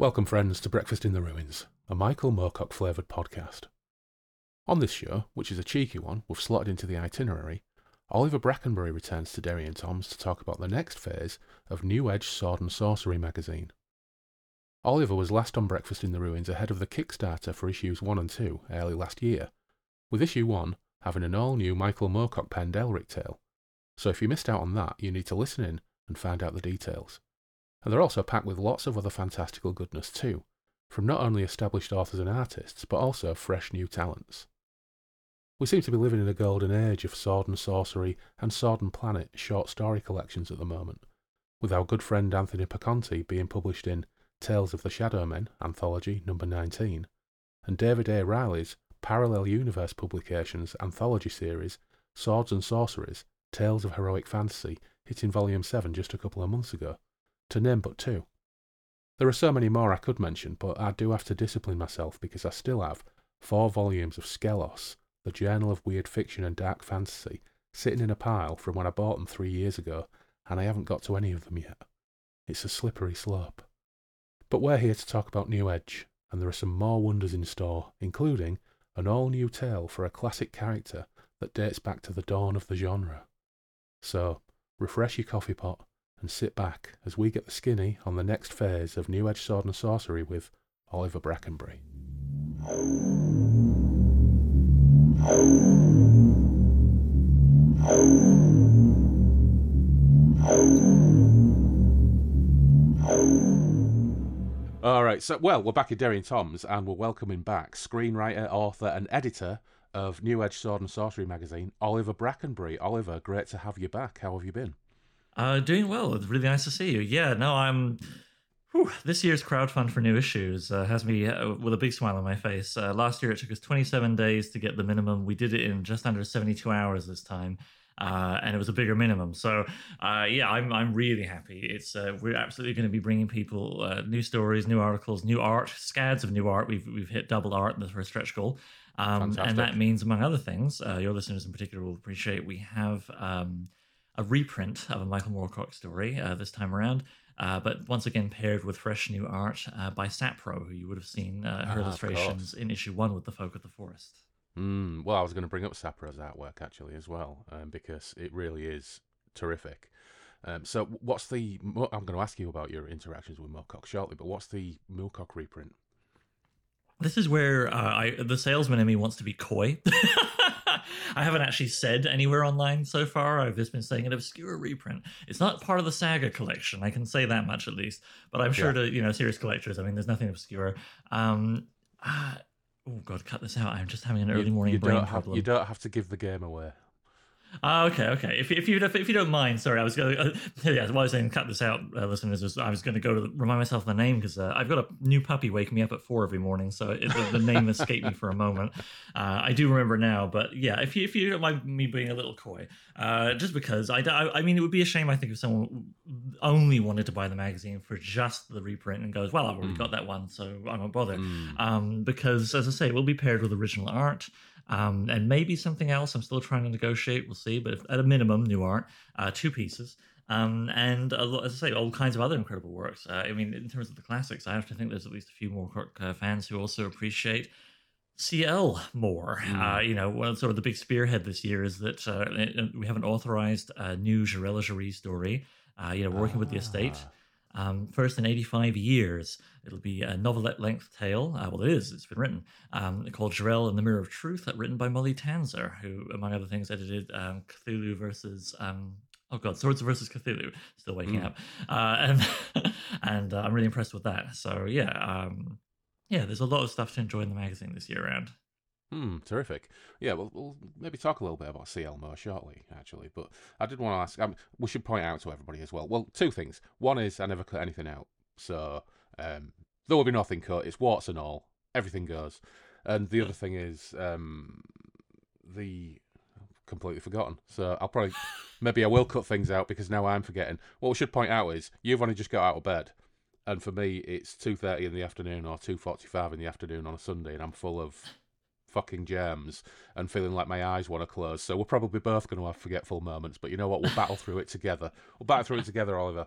Welcome, friends, to Breakfast in the Ruins, a Michael Moorcock flavoured podcast. On this show, which is a cheeky one we've slotted into the itinerary, Oliver Brackenbury returns to Derry and Toms to talk about the next phase of New Edge Sword and Sorcery magazine. Oliver was last on Breakfast in the Ruins ahead of the Kickstarter for issues 1 and 2 early last year, with issue 1 having an all new Michael Moorcock penned Elric tale. So if you missed out on that, you need to listen in and find out the details. And they're also packed with lots of other fantastical goodness too, from not only established authors and artists, but also fresh new talents. We seem to be living in a golden age of sword and sorcery and sword and planet short story collections at the moment, with our good friend Anthony Paconti being published in Tales of the Shadow Men, Anthology number 19, and David A. Riley's Parallel Universe Publications anthology series, Swords and Sorceries, Tales of Heroic Fantasy, hitting volume 7 just a couple of months ago to name but two. There are so many more I could mention, but I do have to discipline myself because I still have four volumes of Skelos, the Journal of Weird Fiction and Dark Fantasy, sitting in a pile from when I bought them three years ago, and I haven't got to any of them yet. It's a slippery slope. But we're here to talk about New Edge, and there are some more wonders in store, including an all new tale for a classic character that dates back to the dawn of the genre. So, refresh your coffee pot and sit back as we get the skinny on the next phase of New Edge Sword and Sorcery with Oliver Brackenbury. All right, so well, we're back at Derry and Toms, and we're welcoming back screenwriter, author, and editor of New Edge Sword and Sorcery magazine, Oliver Brackenbury. Oliver, great to have you back. How have you been? Uh, doing well. It's really nice to see you. Yeah, no, I'm. Whew, this year's crowdfund for new issues uh, has me uh, with a big smile on my face. Uh, last year it took us 27 days to get the minimum. We did it in just under 72 hours this time. Uh, and it was a bigger minimum. So uh, yeah, I'm I'm really happy. It's uh, we're absolutely going to be bringing people uh, new stories, new articles, new art, scads of new art. We've we've hit double art in the first stretch goal, um, and that means among other things, uh, your listeners in particular will appreciate. We have um, a reprint of a Michael Moorcock story uh, this time around. but once again, paired with fresh new art by Sapro, who you would have seen her ah, illustrations in issue one with the Folk of the Forest. Mm, well, I was going to bring up Sapro's artwork actually as well, um, because it really is terrific. Um, so, what's the? I'm going to ask you about your interactions with Moorcock shortly, but what's the Moorcock reprint? This is where uh, I, the salesman in me wants to be coy. I haven't actually said anywhere online so far. I've just been saying an obscure reprint. It's not part of the Saga collection. I can say that much at least. But I'm sure yeah. to you know serious collectors. I mean, there's nothing obscure. Um, uh, Oh God, cut this out! I'm just having an early you, morning you brain problem. you don't have to give the game away. Uh, okay, okay. If, if you if you don't mind, sorry, I was going. Uh, yeah, while I was saying cut this out, uh, listeners, was, I was going to go to the, remind myself of the name because uh, I've got a new puppy waking me up at four every morning, so it, the, the, name escaped me for a moment. Uh, I do remember now, but yeah, if you if you don't mind me being a little coy, uh, just because I, I, I mean it would be a shame I think if someone only wanted to buy the magazine for just the reprint and goes, well, I've already mm. got that one, so I won't bother. Mm. Um, because as I say, it will be paired with original art um, and maybe something else. I'm still trying to negotiate. We'll see. But if, at a minimum, new art, uh, two pieces. Um, and lot, as I say, all kinds of other incredible works. Uh, I mean, in terms of the classics, I have to think there's at least a few more uh, fans who also appreciate CL Moore. Mm. Uh, you know, one sort of the big spearhead this year is that uh, we have an authorized uh, new Jirel Joiry story. Uh, you know, working ah. with the estate. Um, first in 85 years, it'll be a novelette length tale. Uh, well, it is, it's been written, um, called Jirel and the Mirror of Truth, uh, written by Molly Tanzer, who, among other things, edited um, Cthulhu versus. Um, oh god, Swords versus Cthulhu. Still waking mm. up, uh, and and uh, I'm really impressed with that. So yeah, um, yeah, there's a lot of stuff to enjoy in the magazine this year round. Hmm, terrific. Yeah, well, we'll maybe talk a little bit about CL shortly, actually. But I did want to ask. Um, we should point out to everybody as well. Well, two things. One is I never cut anything out, so um, there will be nothing cut. It's warts and all. Everything goes. And the other thing is um, the completely forgotten. So I'll probably maybe I will cut things out because now I'm forgetting. What we should point out is you've only just got out of bed, and for me it's two thirty in the afternoon or two forty five in the afternoon on a Sunday, and I'm full of fucking germs and feeling like my eyes want to close. So we're probably both going to have forgetful moments, but you know what? We'll battle through it together. We'll battle through it together, Oliver.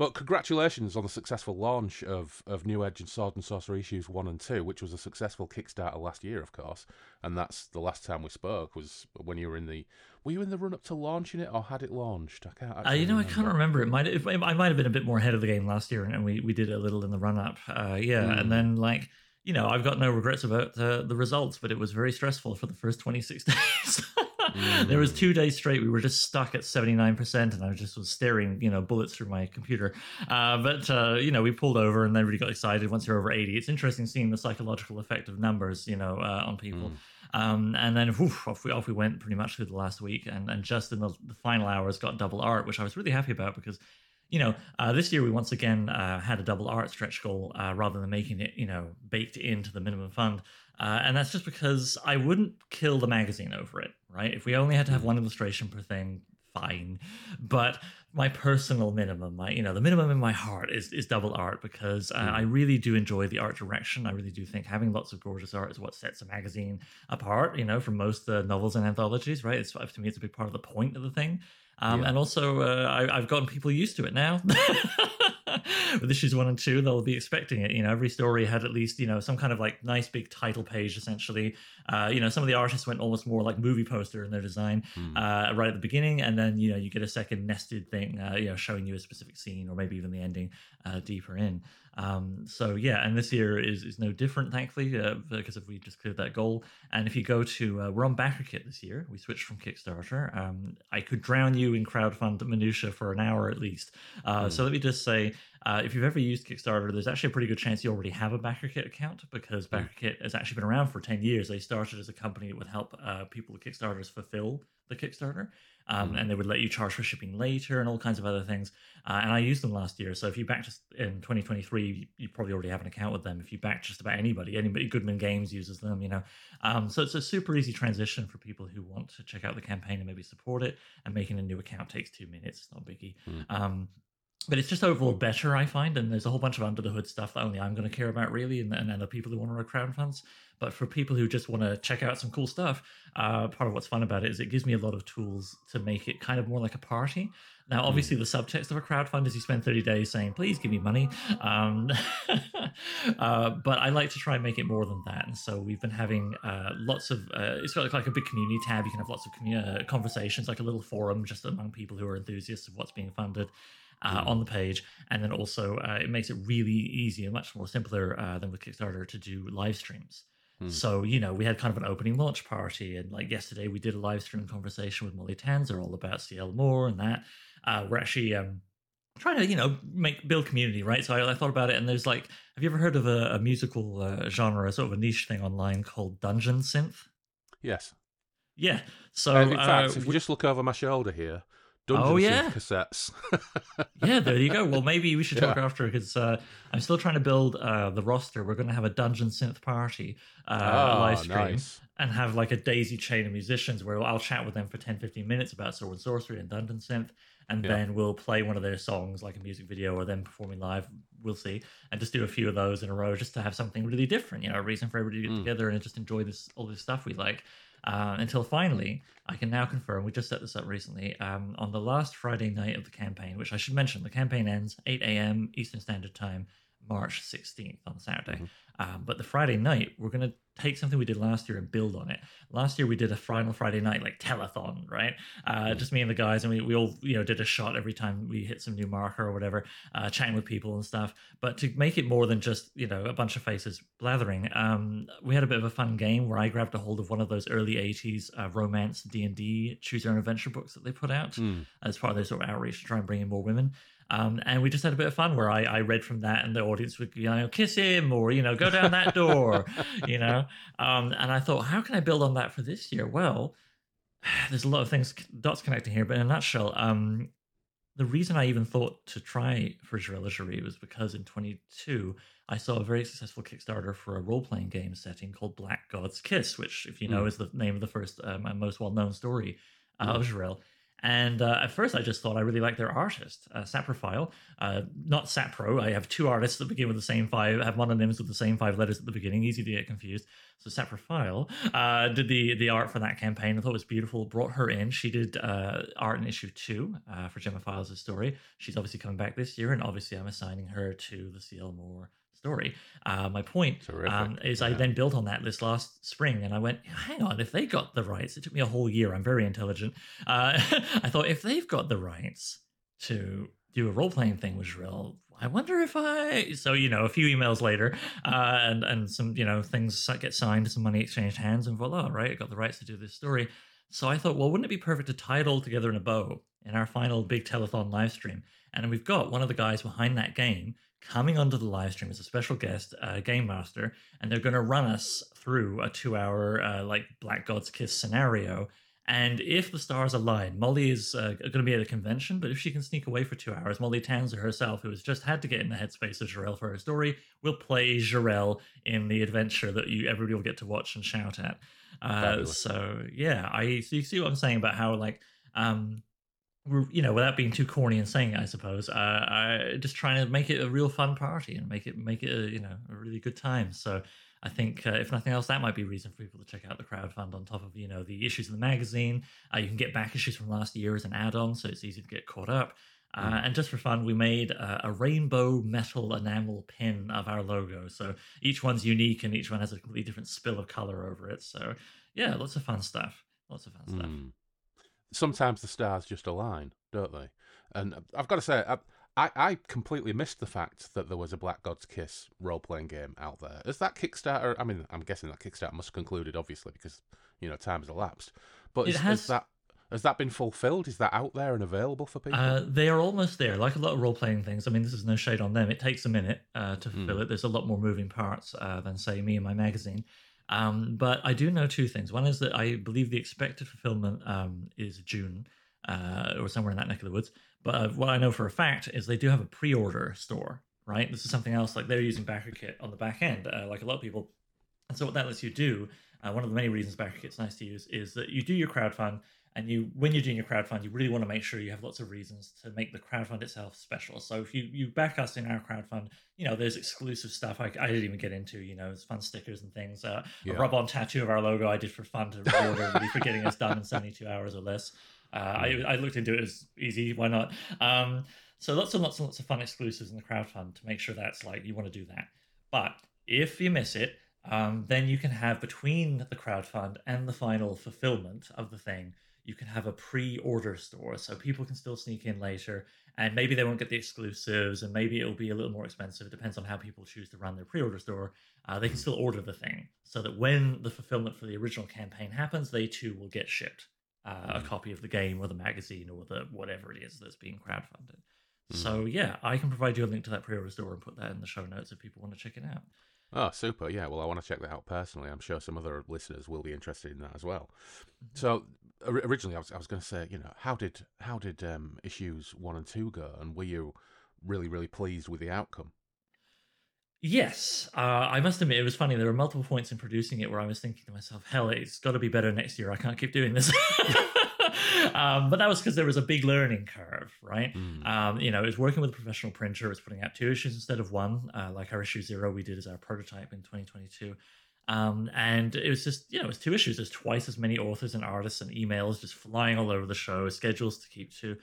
But congratulations on the successful launch of, of New Edge and Sword and Sorcery issues one and two, which was a successful Kickstarter last year, of course. And that's the last time we spoke was when you were in the. Were you in the run up to launching it, or had it launched? I can't. Uh, you know, remember. I can't remember. It might. It, I might have been a bit more ahead of the game last year, and we we did a little in the run up. Uh, yeah, mm. and hmm. then like you know, I've got no regrets about uh, the results, but it was very stressful for the first 26 days. mm. There was two days straight we were just stuck at 79%, and I just was staring, you know, bullets through my computer. Uh, but, uh, you know, we pulled over and then really got excited once you're over 80. It's interesting seeing the psychological effect of numbers, you know, uh, on people. Mm. Um, and then whew, off, we, off we went pretty much through the last week. And, and just in the, the final hours got double art, which I was really happy about because you know, uh, this year we once again uh, had a double art stretch goal uh, rather than making it, you know, baked into the minimum fund. Uh, and that's just because I wouldn't kill the magazine over it, right? If we only had to have one illustration per thing, fine. But my personal minimum, my you know, the minimum in my heart is is double art because uh, I hmm. really do enjoy the art direction. I really do think having lots of gorgeous art is what sets a magazine apart. You know, from most uh, novels and anthologies, right? It's to me, it's a big part of the point of the thing. Um, yeah. And also, uh, I, have gotten people used to it now. With issues one and two, they'll be expecting it. You know, every story had at least you know some kind of like nice big title page. Essentially, uh, you know, some of the artists went almost more like movie poster in their design mm. uh, right at the beginning, and then you know you get a second nested thing, uh, you know, showing you a specific scene or maybe even the ending uh, deeper in. Um, so yeah, and this year is is no different, thankfully, uh, because if we just cleared that goal. And if you go to, uh, we're on BackerKit this year. We switched from Kickstarter. Um, I could drown you in crowdfund minutia for an hour at least. Uh, mm. So let me just say, uh, if you've ever used Kickstarter, there's actually a pretty good chance you already have a BackerKit account because mm. BackerKit has actually been around for 10 years. They started as a company that would help uh, people with Kickstarters fulfill the Kickstarter um, mm. and they would let you charge for shipping later and all kinds of other things. Uh, and I used them last year. So if you back just in 2023, you probably already have an account with them. If you back just about anybody, anybody, Goodman Games uses them, you know. Um, so it's a super easy transition for people who want to check out the campaign and maybe support it. And making a new account takes two minutes. It's not a biggie. Mm. Um, but it's just overall better, I find. And there's a whole bunch of under the hood stuff that only I'm going to care about, really, and, and other people who want to run crowd funds. But for people who just want to check out some cool stuff, uh, part of what's fun about it is it gives me a lot of tools to make it kind of more like a party. Now, obviously, the subtext of a crowdfund is you spend 30 days saying, please give me money. Um, uh, but I like to try and make it more than that. And so we've been having uh, lots of, uh, it's got like a big community tab. You can have lots of uh, conversations, like a little forum just among people who are enthusiasts of what's being funded uh, on the page, and then also uh, it makes it really easy and much more simpler uh, than with Kickstarter to do live streams. Mm. So you know we had kind of an opening launch party, and like yesterday we did a live stream conversation with Molly Tanzer all about CL Moore and that. Uh, we're actually um, trying to you know make build community right? So I, I, thought about it and there's like have you ever heard of a, a musical uh, genre sort of a niche thing online called dungeon synth? Yes. Yeah. So uh, in fact uh, if you just look over my shoulder here Oh yeah, cassettes. yeah, there you go. Well, maybe we should talk yeah. after because uh, I'm still trying to build uh, the roster. We're going to have a Dungeon Synth party uh, oh, live stream nice. and have like a daisy chain of musicians where I'll chat with them for 10, 15 minutes about sword and sorcery and Dungeon Synth, and yeah. then we'll play one of their songs like a music video or them performing live. We'll see, and just do a few of those in a row just to have something really different. You know, a reason for everybody to get mm. together and just enjoy this all this stuff we like. Uh, until finally, I can now confirm, we just set this up recently, um, on the last Friday night of the campaign, which I should mention, the campaign ends 8 a.m. Eastern Standard Time, March 16th on Saturday. Mm-hmm. Um, but the Friday night, we're going to take something we did last year and build on it. Last year we did a final Friday night like telethon, right? Uh, just me and the guys, and we, we all you know did a shot every time we hit some new marker or whatever, uh, chatting with people and stuff. But to make it more than just you know a bunch of faces blathering, um, we had a bit of a fun game where I grabbed a hold of one of those early '80s uh, romance D and D choose your own adventure books that they put out mm. as part of their sort of outreach to try and bring in more women. Um, and we just had a bit of fun where I, I read from that and the audience would, you know, kiss him or, you know, go down that door, you know. Um, and I thought, how can I build on that for this year? Well, there's a lot of things, dots connecting here, but in a nutshell, um, the reason I even thought to try for Jirel of Joiry was because in 22, I saw a very successful Kickstarter for a role playing game setting called Black God's Kiss, which, if you know, mm. is the name of the first um, and most well known story uh, mm. of Jirel And uh, at first, I just thought I really liked their artist, uh, Saprophile, uh, not Sapro. I have two artists that begin with the same five, have mononyms with the same five letters at the beginning. Easy to get confused. So Saprophile uh, did the the art for that campaign. I thought it was beautiful. Brought her in. She did uh, art in issue two uh, for Gemma Files' story. She's obviously coming back this year, and obviously I'm assigning her to the CL Moore story. Uh, my point um, is, yeah. I then built on that this last spring, and I went, hang on, if they got the rights, it took me a whole year. I'm very intelligent. Uh, I thought if they've got the rights to do a role playing thing with Jirel, I wonder if I. So you know, a few emails later, uh, and and some you know things get signed, some money exchanged hands, and voila, right, I got the rights to do this story. So I thought, well, wouldn't it be perfect to tie it all together in a bow in our final big telethon live stream? And we've got one of the guys behind that game coming onto the live stream as a special guest, uh, game master, and they're going to run us through a two-hour uh, like Black God's Kiss scenario. And if the stars align, Molly is uh, going to be at a convention, but if she can sneak away for two hours, Molly Tanzer herself, who has just had to get in the headspace of Jirel for her story, will play Jirel in the adventure that you everybody will get to watch and shout at. Uh, so yeah, I so you see what I'm saying about how like um, you know, without being too corny and saying it, I suppose, uh, I just trying to make it a real fun party and make it make it a, you know a really good time. So I think uh, if nothing else, that might be a reason for people to check out the crowdfund on top of you know the issues of the magazine. Uh, you can get back issues from last year as an add-on, so it's easy to get caught up. Uh, mm. And just for fun, we made a, a, rainbow metal enamel pin of our logo. So each one's unique and each one has a completely different spill of color over it. So yeah, lots of fun stuff. Lots of fun stuff. Sometimes the stars just align, don't they? And I've got to say, I, I completely missed the fact that there was a Black God's Kiss role playing game out there. Is that Kickstarter? I mean, I'm guessing that Kickstarter must have concluded, obviously, because you know time has elapsed. But is, has... is that has that been fulfilled? Is that out there and available for people? Uh, they are almost there. Like a lot of role playing things. I mean, this is no shade on them. It takes a minute uh, to fulfill mm. it. There's a lot more moving parts uh, than say me and my magazine. Um, but I do know two things. One is that I believe the expected fulfillment um, is June uh, or somewhere in that neck of the woods. But uh, what I know for a fact is they do have a pre-order store, right? This is something else like they're using BackerKit on the back end, uh, like a lot of people. And so what that lets you do, uh, one of the many reasons BackerKit's nice to use, is that you do your crowdfund and you when you're doing your crowdfund you really want to make sure you have lots of reasons to make the crowdfund itself special. So if you you back us in our crowdfund you know there's exclusive stuff i, I didn't even get into you know it's fun stickers and things. Uh, yeah. a rub-on tattoo of our logo i did for fun to reward everybody for getting us done in 72 hours or less. Uh, I, I looked into it as easy why not? Um, so lots and lots and lots of fun exclusives in the crowdfund to make sure that's like you want to do that. But if you miss it um, then you can have between the crowdfund and the final fulfillment of the thing you can have a pre-order store so people can still sneak in later and maybe they won't get the exclusives and maybe it'll be a little more expensive. It depends on how people choose to run their pre-order store. Uh, they can still order the thing so that when the fulfillment for the original campaign happens they too will get shipped uh, a copy of the game or the magazine or the whatever it is that's being crowdfunded. So yeah i can provide you a link to that pre-order store and put that in the show notes if people want to check it out Oh, super. Yeah, well, I want to check that out personally. I'm sure some other listeners will be interested in that as well. Mm-hmm. So, originally, I was, I was going to say, you know, how did how did um, issues one and two go, and were you really really pleased with the outcome? Yes, uh, I must admit it was funny. There were multiple points in producing it where I was thinking to myself, "Hell, it's got to be better next year. I can't keep doing this." um, but that was because there was a big learning curve, right? Mm. Um, you know, it was working with a professional printer. It was putting out two issues instead of one, uh, like our issue zero we did as our prototype in 2022. Um, and it was just, you know, it was two issues. There's twice as many authors and artists and emails just flying all over the show, schedules to keep to.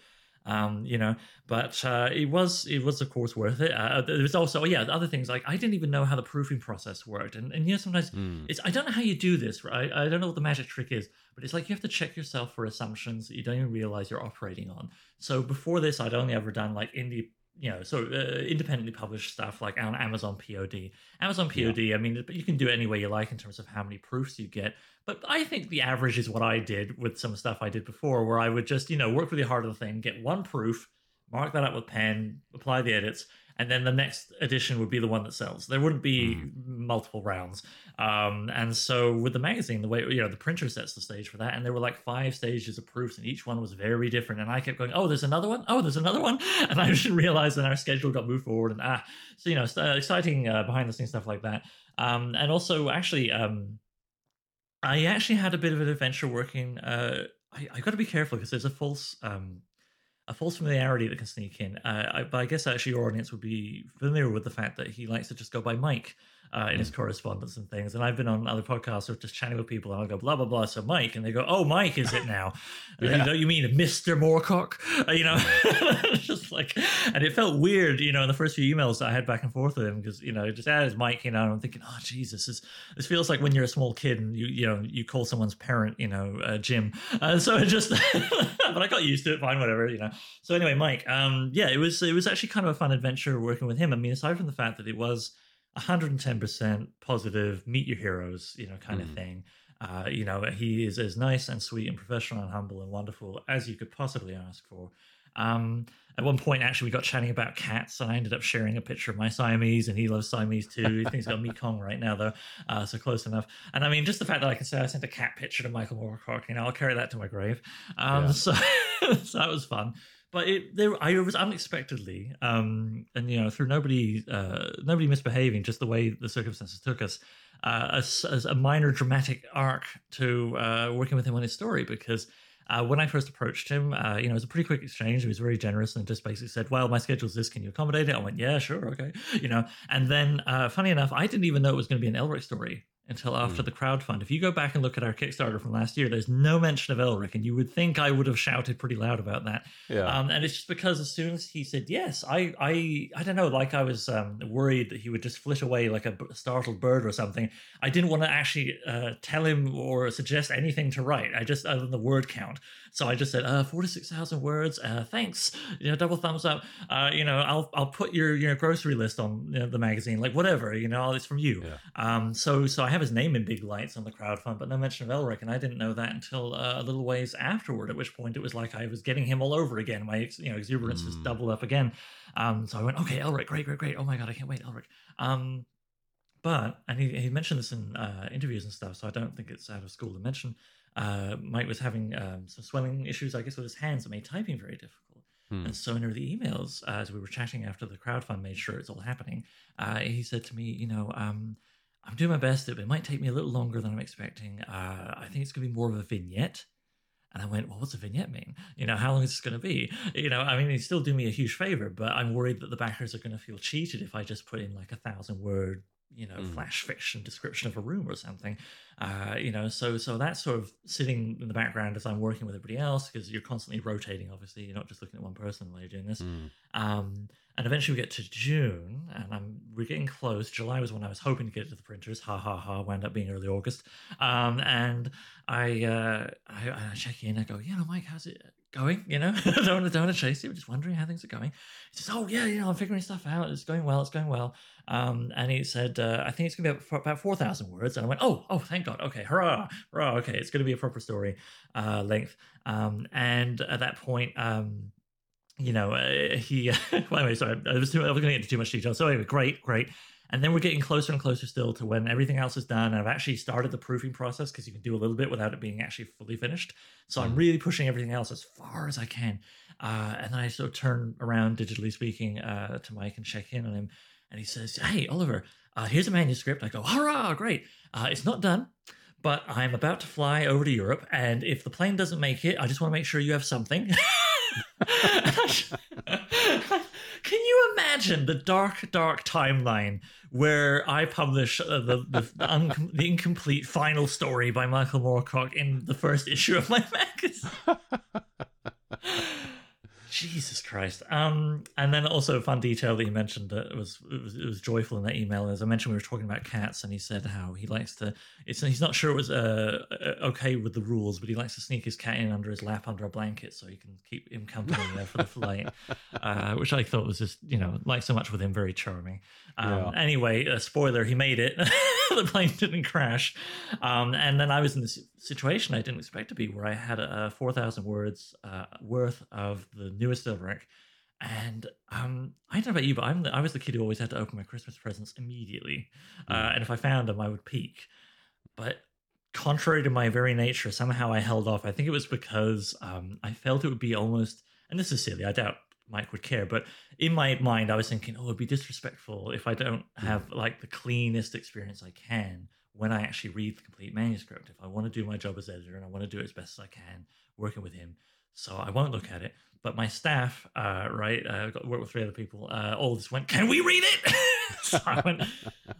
Um, you know, but uh, it was it was of course worth it. Uh, there was also yeah other things like I didn't even know how the proofing process worked, and and you know sometimes mm. it's I don't know how you do this, right? I don't know what the magic trick is, but it's like you have to check yourself for assumptions that you don't even realize you're operating on. So before this, I'd only ever done like indie you know, so uh, independently published stuff like on Amazon POD. Amazon POD, yeah. I mean, but you can do it any way you like in terms of how many proofs you get. But I think the average is what I did with some stuff I did before, where I would just, you know, work really hard on the thing, get one proof, mark that up with pen, apply the edits, and then the next edition would be the one that sells. There wouldn't be mm. multiple rounds. Um, and so with the magazine, the way you know the printer sets the stage for that, and there were like five stages of proofs, and each one was very different. And I kept going, "Oh, there's another one. Oh, there's another one," and I didn't realize that our schedule got moved forward. And ah, so you know, exciting uh, behind the scenes stuff like that. Um, and also, actually, um, I actually had a bit of an adventure working uh, I, I got to be careful because there's a false um, a false familiarity that can sneak in. Uh, I, but I guess actually your audience would be familiar with the fact that he likes to just go by Mike uh, in his correspondence and things. And I've been on other podcasts of just chatting with people, and I'll go blah blah blah. So Mike, and they go, "Oh, Mike, is it now? Yeah. You know, you mean Mister Moorcock? Uh, you know, just like, and it felt weird, you know, in the first few emails that I had back and forth with him because you know, just as Mike, you know, and I'm thinking, oh Jesus, this, this feels like when you're a small kid and you you know you call someone's parent, you know, uh, Jim. Uh, so it just, but I got used to it. Fine, whatever, you know. So anyway, Mike, um, yeah, it was it was actually kind of a fun adventure working with him. I mean, aside from the fact that it was 110% positive, meet your heroes, you know, kind of Mm. thing. Uh, you know, he is as nice and sweet and professional and humble and wonderful as you could possibly ask for. Um, at one point, actually, we got chatting about cats, and I ended up sharing a picture of my Siamese, and he loves Siamese too. He thinks he's got Mekong right now, though, uh, so close enough. And I mean, just the fact that I can say I sent a cat picture to Michael Moorcock, you know, I'll carry that to my grave. Um, Yeah. so, so that was fun. But it, there, I was unexpectedly, um, and you know, through nobody, uh, nobody misbehaving, just the way the circumstances took us, uh, as a minor dramatic arc to uh, working with him on his story. Because uh, when I first approached him, uh, you know, it was a pretty quick exchange. He was very generous and just basically said, "Well, my schedule's this. Can you accommodate it?" I went, "Yeah, sure, okay." You know, and then uh, funny enough, I didn't even know it was going to be an Elric story until after Hmm. the crowdfund. If you go back and look at our Kickstarter from last year, there's no mention of Elric, and you would think I would have shouted pretty loud about that. Yeah. Um, and it's just because as soon as he said yes, I, I, I don't know, like I was um, worried that he would just flit away like a b- startled bird or something. I didn't want to actually uh, tell him or suggest anything to write. I just other than the word count. So I just said, uh, four to six thousand words. Uh, thanks. You know, double thumbs up. Uh, you know, I'll I'll put your your grocery list on you know, the magazine, like whatever. You know, it's from you. Yeah. Um, so so I have his name in big lights on the crowdfund, but no mention of Elric, and I didn't know that until uh, a little ways afterward. At which point it was like I was getting him all over again. My you know exuberance Mm. doubled up again. Um, so I went, okay, Elric, great, great, great. Oh my god, I can't wait, Elric. Um, but and he, he mentioned this in uh, interviews and stuff, so I don't think it's out of school to mention. Uh, Mike was having um, some swelling issues, I guess, with his hands that made typing very difficult. Hmm. And so in the emails, uh, as we were chatting after the crowdfund made sure it's all happening, uh, he said to me, you know, um, I'm doing my best. but It might take me a little longer than I'm expecting. Uh, I think it's going to be more of a vignette. And I went, well, what's a vignette mean? You know, how long is this going to be? You know, I mean, he's still doing me a huge favor, but I'm worried that the backers are going to feel cheated if I just put in like a thousand word, you know, Mm. flash fiction description of a room or something. Uh, you know, so so that's sort of sitting in the background as I'm working with everybody else because you're constantly rotating. Obviously, you're not just looking at one person while you're doing this. Hmm. Um, and eventually we get to June, and I'm we're getting close. July was when I was hoping to get it to the printers. Ha ha ha! Wound up being early August. Um, and I, uh, I I check in. I go, you know, Mike, how's it going? You know, don't want to don't want to chase you. Just wondering how things are going. He says, oh yeah, you know, I'm figuring stuff out. It's going well. It's going well. Um, and he said, uh, I think it's gonna be about, about four thousand words. And I went, oh, oh, thank God. Okay, hurrah, hurrah. Okay, it's gonna be a proper story uh, length. Um, and at that point, um you know, uh, he. well, anyway, sorry, I was, too, I was going to get into too much detail. So anyway, great, great. And then we're getting closer and closer still to when everything else is done. And I've actually started the proofing process because you can do a little bit without it being actually fully finished. So I'm Mm. really pushing everything else as far as I can. Uh, and then I sort of turn around, digitally speaking, uh, to Mike and check in on him. And he says, "Hey, Oliver, uh, here's a manuscript." I go, "Hurrah! Great! Uh, it's not done." But I'm about to fly over to Europe, and if the plane doesn't make it, I just want to make sure you have something. Can you imagine the dark, dark timeline where I publish uh, the the, the, un- the incomplete final story by Michael Moorcock in the first issue of my magazine? Jesus Christ. Um, and then also a fun detail that he mentioned that was it was it was joyful in that email. As I mentioned, we were talking about cats, and he said how he likes to. It's he's not sure it was uh, uh, okay with the rules, but he likes to sneak his cat in under his lap under a blanket so he can keep him company there for the flight, uh, which I thought was just you know like so much with him, very charming. Um, Yeah. Anyway, a spoiler: he made it. the plane didn't crash, um, and then I was in this situation I didn't expect to be, where I had uh, four thousand words uh, worth of the newest Elric. And um, I don't know about you, but I'm the, I was the kid who always had to open my Christmas presents immediately, uh, Mm. and if I found them, I would peek. But contrary to my very nature, somehow I held off. I think it was because um, I felt it would be almost, and this is silly. I doubt Mike would care, but in my mind, I was thinking, oh, it'd be disrespectful if I don't have like the cleanest experience I can when I actually read the complete manuscript. If I want to do my job as editor and I want to do it as best as I can, working with him, so I won't look at it. But my staff, uh, right, uh, got work with three other people. Uh, all just went, "Can we read it?" so I went,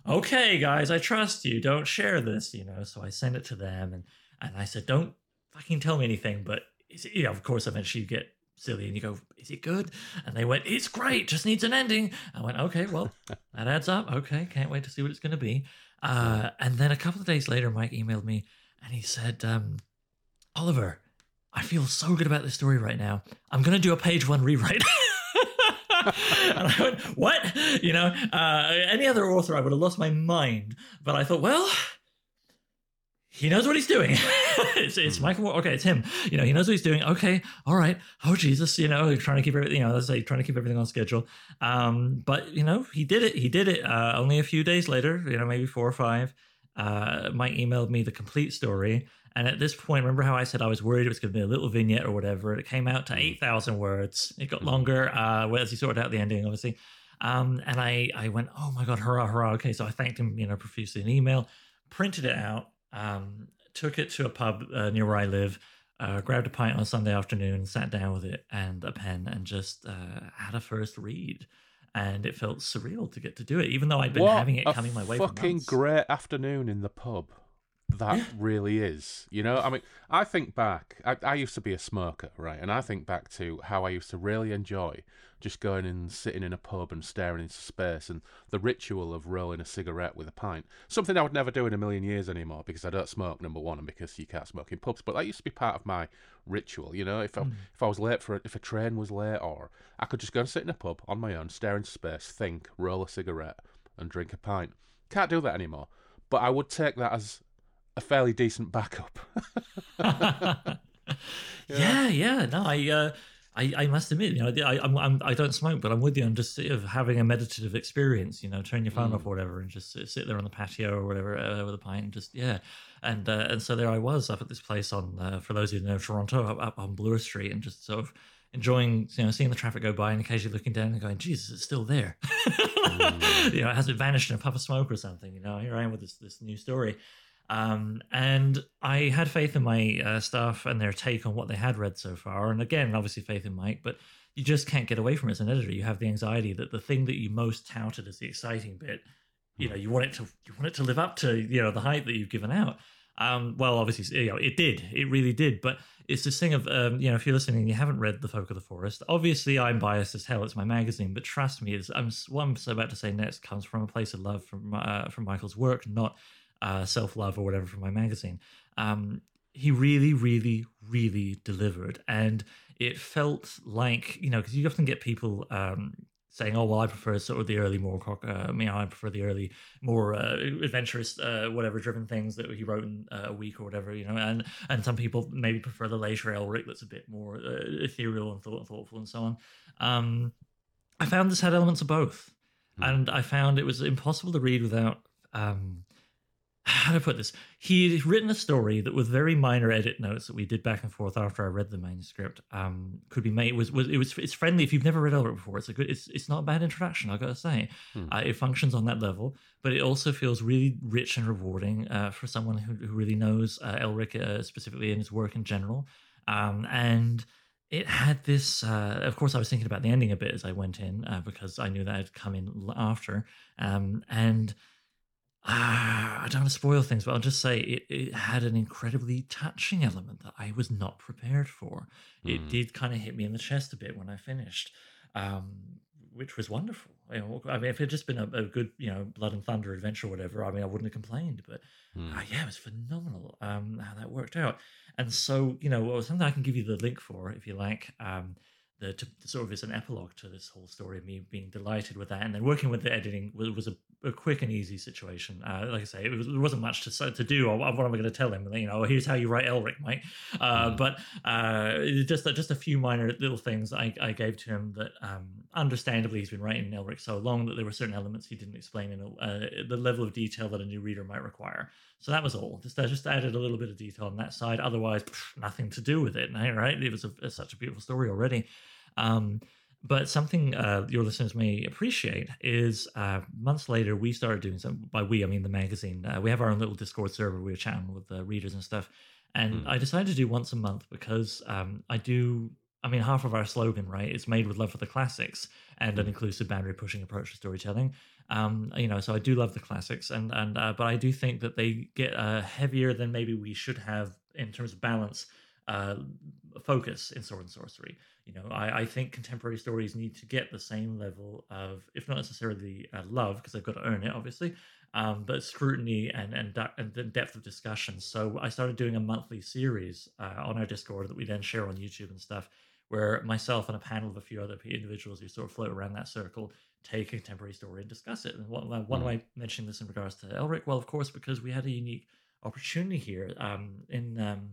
"Okay, guys, I trust you. Don't share this," you know. So I sent it to them, and and I said, "Don't fucking tell me anything." But you know, of course, eventually you get silly and you go, "Is it good?" And they went, "It's great. Just needs an ending." I went, "Okay, well, that adds up. Okay, can't wait to see what it's going to be." Uh, and then a couple of days later, Mike emailed me and he said, um, "Oliver." I feel so good about this story right now. I'm going to do a page one rewrite. and I went, what? You know, uh, any other author, I would have lost my mind. But I thought, well, he knows what he's doing. it's, it's Michael. Okay, it's him. You know, he knows what he's doing. Okay, all right. Oh Jesus, you know, trying to keep everything. You know, let's say trying to keep everything on schedule. Um, but you know, he did it. He did it. Uh, only a few days later, you know, maybe four or five. Uh, Mike emailed me the complete story. And at this point, remember how I said I was worried it was going to be a little vignette or whatever? It came out to Mm. 8,000 words. It got longer uh, as he sorted out the ending, obviously. Um, and I, I went, oh my God, hurrah, hurrah. Okay. So I thanked him, you know, profusely in email, printed it out, um, took it to a pub uh, near where I live, uh, grabbed a pint on a Sunday afternoon, sat down with it and a pen and just uh, had a first read. And it felt surreal to get to do it, even though I'd been what having it coming my way for fucking months. great afternoon in the pub. That really is. You know, I mean, I think back. I, I used to be a smoker, right? And I think back to how I used to really enjoy just going and sitting in a pub and staring into space and the ritual of rolling a cigarette with a pint. Something I would never do in a million years anymore because I don't smoke, number one, and because you can't smoke in pubs. But that used to be part of my ritual. You know, if I, mm. if I was late for if a train was late, or I could just go and sit in a pub on my own, stare into space, think, roll a cigarette, and drink a pint. Can't do that anymore. But I would take that as a fairly decent backup. yeah, yeah. No, I, uh, I, I must admit, you know, I, I'm, I'm, I don't smoke, but I'm with you on just sort of having a meditative experience. You know, turn your phone Mm. off or whatever, and just sit, there on the patio or whatever uh, with a pint, and just yeah. And uh, and so there I was up at this place on, uh, for those of you who know Toronto, up, up on Bloor Street, and just sort of enjoying, you know, seeing the traffic go by and occasionally looking down and going, Jesus, it's still there. you know, it hasn't vanished in a puff of smoke or something. You know, here I am with this this new story. Um, and I had faith in my uh, staff and their take on what they had read so far. And again, obviously faith in Mike, but you just can't get away from it as an editor. You have the anxiety that the thing that you most touted as the exciting bit, you know, you want it to you want it to live up to you know the hype that you've given out. Um, well, obviously, you know, it did. It really did. But it's this thing of, um, you know, if you're listening and you haven't read The Folk of the Forest, obviously I'm biased as hell. It's my magazine, but trust me, it's, I'm, what I'm about to say next comes from a place of love from uh, from Michael's work, not uh, self love or whatever from my magazine. Um, he really, really, really delivered, and it felt like you know because you often get people um, saying, "Oh, well, I prefer sort of the early, more uh, you know, I prefer the early, more uh, adventurous, uh, whatever driven things that he wrote in uh, a week or whatever," you know, and and some people maybe prefer the later Elric that's a bit more uh, ethereal and thought, thoughtful and so on. Um, I found this had elements of both, Hmm. and I found it was impossible to read without. Um, how to put this? He'd written a story that with very minor edit notes that we did back and forth after I read the manuscript. Um, could be made was was it was it's friendly if you've never read Elric before. It's a good. It's it's not a bad introduction. I got to say, Hmm. uh, it functions on that level, but it also feels really rich and rewarding uh, for someone who, who really knows uh, Elric uh, specifically in his work in general. Um, and it had this. Uh, of course, I was thinking about the ending a bit as I went in uh, because I knew that had come in after. Um, and ah, I don't want to spoil things, but I'll just say it, it had an incredibly touching element that I was not prepared for. It Mm. did kind of hit me in the chest a bit when I finished, um, which was wonderful. You know, I mean, if it had just been a, a good, you know, blood and thunder adventure or whatever, I mean, I wouldn't have complained. But Hmm. uh, yeah, it was phenomenal um, how that worked out. And so, you know, something I can give you the link for if you like. Um, the to, sort of is an epilogue to this whole story of me being delighted with that, and then working with the editing was, was a, a quick and easy situation. Uh, like I say, it was, there wasn't much to to do. Or what am I going to tell him? You know, here's how you write Elric, Mike. Uh, Mm. But uh, just just a few minor little things I, I gave to him that, um, understandably, he's been writing Elric so long that there were certain elements he didn't explain in a, uh, the level of detail that a new reader might require. So that was all. Just I just added a little bit of detail on that side. Otherwise, pff, nothing to do with it. Right? It was a, such a beautiful story already. Um, But something uh, your listeners may appreciate is uh, months later, we started doing some, by we, I mean the magazine. Uh, we have our own little Discord server. We were chatting with the readers and stuff. And Mm. I decided to do once a month because um, I do, I mean, half of our slogan, right? It's made with love for the classics and an inclusive boundary pushing approach to storytelling. Um, you know, so I do love the classics, and and uh, but I do think that they get uh, heavier than maybe we should have in terms of balance uh, focus in sword and sorcery. You know, I, I think contemporary stories need to get the same level of, if not necessarily uh, love, because they've got to earn it, obviously, um, but scrutiny and and, and the depth of discussion. So I started doing a monthly series uh, on our Discord that we then share on YouTube and stuff, where myself and a panel of a few other individuals who sort of float around that circle take a contemporary story and discuss it. And what, why am I mentioning this in regards to Elric? Well, of course, because we had a unique opportunity here um, in um,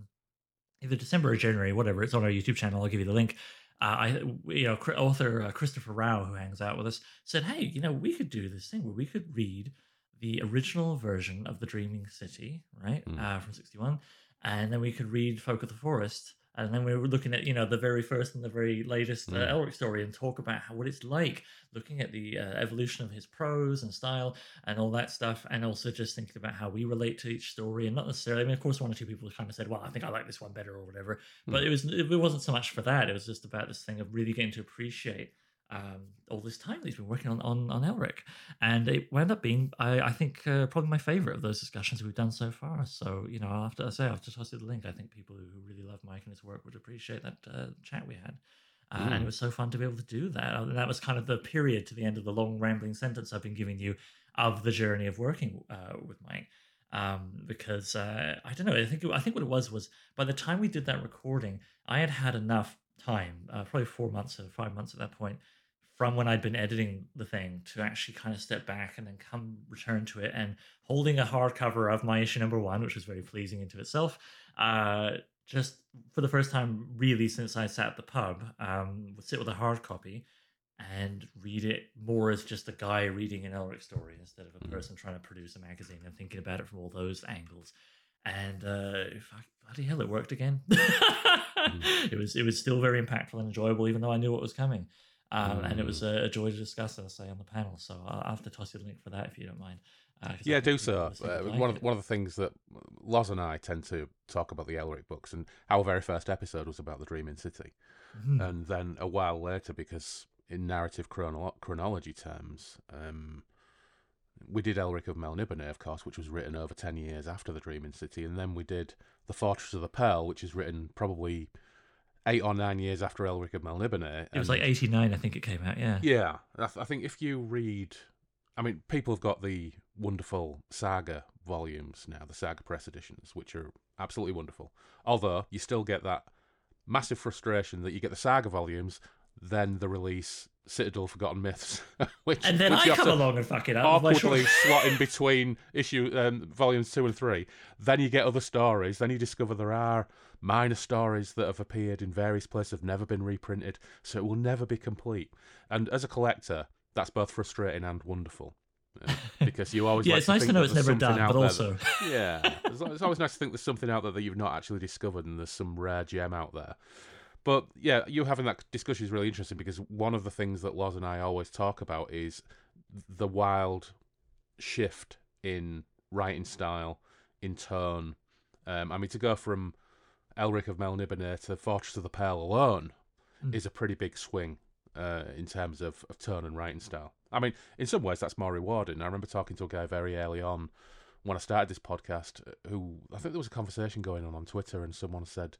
either December or January, whatever. It's on our YouTube channel. I'll give you the link. Uh, I, you know, author uh, Christopher Rao, who hangs out with us, said, "Hey, you know, we could do this thing where we could read the original version of the Dreaming City, right, Mm. uh, from '61, and then we could read Folk of the Forest." And then we were looking at, you know, the very first and the very latest uh, Mm. Elric story and talk about how, what it's like looking at the uh, evolution of his prose and style and all that stuff, and also just thinking about how we relate to each story, and not necessarily. I mean, of course, one or two people kind of said, "Well, I think I like this one better" or whatever. But Hmm. it was it wasn't so much for that. It was just about this thing of really getting to appreciate um, all this time that he's been working on on, on Elric, and it wound up being, I, I think, uh, probably my favorite of those discussions we've done so far. So you know, after I say I've just posted the link, I think people who really love Mike and his work would appreciate that uh, chat we had. Uh, And Mm. it was so fun to be able to do that. And that was kind of the period to the end of the long rambling sentence I've been giving you of the journey of working uh, with Mike. Um, because uh, I don't know, I think I think what it was was by the time we did that recording, I had had enough time, uh, probably four months or five months at that point, from when I'd been editing the thing to actually kind of step back and then come return to it and holding a hardcover of my issue number one, which was very pleasing into itself. Uh, just for the first time, really, since I sat at the pub, um, would sit with a hard copy and read it more as just a guy reading an Elric story instead of a Mm. person trying to produce a magazine and thinking about it from all those angles. And uh, I, bloody hell, it worked again. It was it was still very impactful and enjoyable, even though I knew what was coming. Um, And it was a, a joy to discuss, as I say, on the panel. So I'll have to toss you the link for that if you don't mind. Uh, Yeah, do so. Uh, like one of it. one of the things that Loz and I tend to talk about the Elric books, and our very first episode was about the Dreaming City, Mhm. and then a while later, because in narrative chrono- chronology terms, um, we did Elric of Melniboné, of course, which was written over ten years after the Dreaming City, and then we did the Fortress of the Pearl, which is written probably eight or nine years after Elric of Melniboné. It was like '89, I think it came out. Yeah. yeah, I, th- I think if you read, I mean, people have got the wonderful Saga volumes now, the Saga Press editions, which are absolutely wonderful. Although you still get that massive frustration that you get the Saga volumes, then the release Citadel Forgotten Myths, which And then which I come along and fuck it up. with my short- awkwardly slot in between issue um, volumes two and three. Then you get other stories. Then you discover there are minor stories that have appeared in various places, have never been reprinted, so it will never be complete. And as a collector, that's both frustrating and wonderful. uh, because you always yeah, like it's to nice to know it's never done, but also that- yeah, it's, it's always nice to think there's something out there that you've not actually discovered, and there's some rare gem out there. But yeah, you having that discussion is really interesting because one of the things that Loz and I always talk about is the wild shift in writing style, in tone. Um, I mean, to go from Elric of Melniboné to Fortress of the Pearl alone Mm. is a pretty big swing uh, in terms of, of tone and writing style. I mean, in some ways, that's more rewarding. I remember talking to a guy very early on when I started this podcast who I think there was a conversation going on on Twitter, and someone said,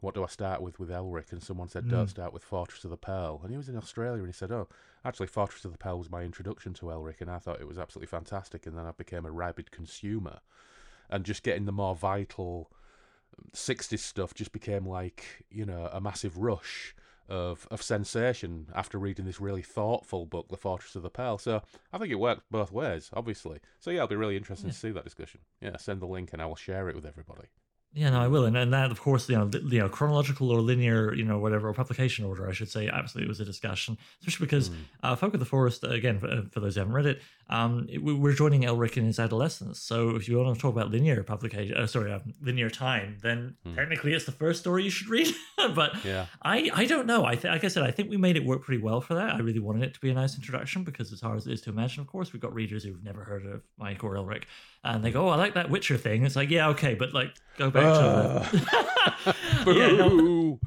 what do I start with with Elric? And someone said, don't Mm. start with Fortress of the Pearl. And he was in Australia and he said, oh, actually, Fortress of the Pearl was my introduction to Elric and I thought it was absolutely fantastic. And then I became a rabid consumer. And just getting the more vital 60s stuff just became like, you know, a massive rush of, of sensation after reading this really thoughtful book, The Fortress of the Pearl. So I think it worked both ways, obviously. So yeah, it'll be really interesting Yeah. to see that discussion. Yeah, send the link and I will share it with everybody. Yeah, no, I will, and, and that, of course, you know, li- you know, chronological or linear, you know, whatever, or publication order, I should say, absolutely was a discussion, especially because Mm. uh, Folk of the Forest, again, for, uh, for those who haven't read it, um, it- we- we're joining Elric in his adolescence. So if you want to talk about linear publication, uh, sorry, um, linear time, then Hmm. technically it's the first story you should read. but Yeah. I, I don't know. I th- like I said, I think we made it work pretty well for that. I really wanted it to be a nice introduction because, as hard as it is to imagine, of course, we've got readers who've never heard of Mike or Elric, and they go, "Oh, I like that Witcher thing." It's like, yeah, okay, but like, go back to the. yeah, no,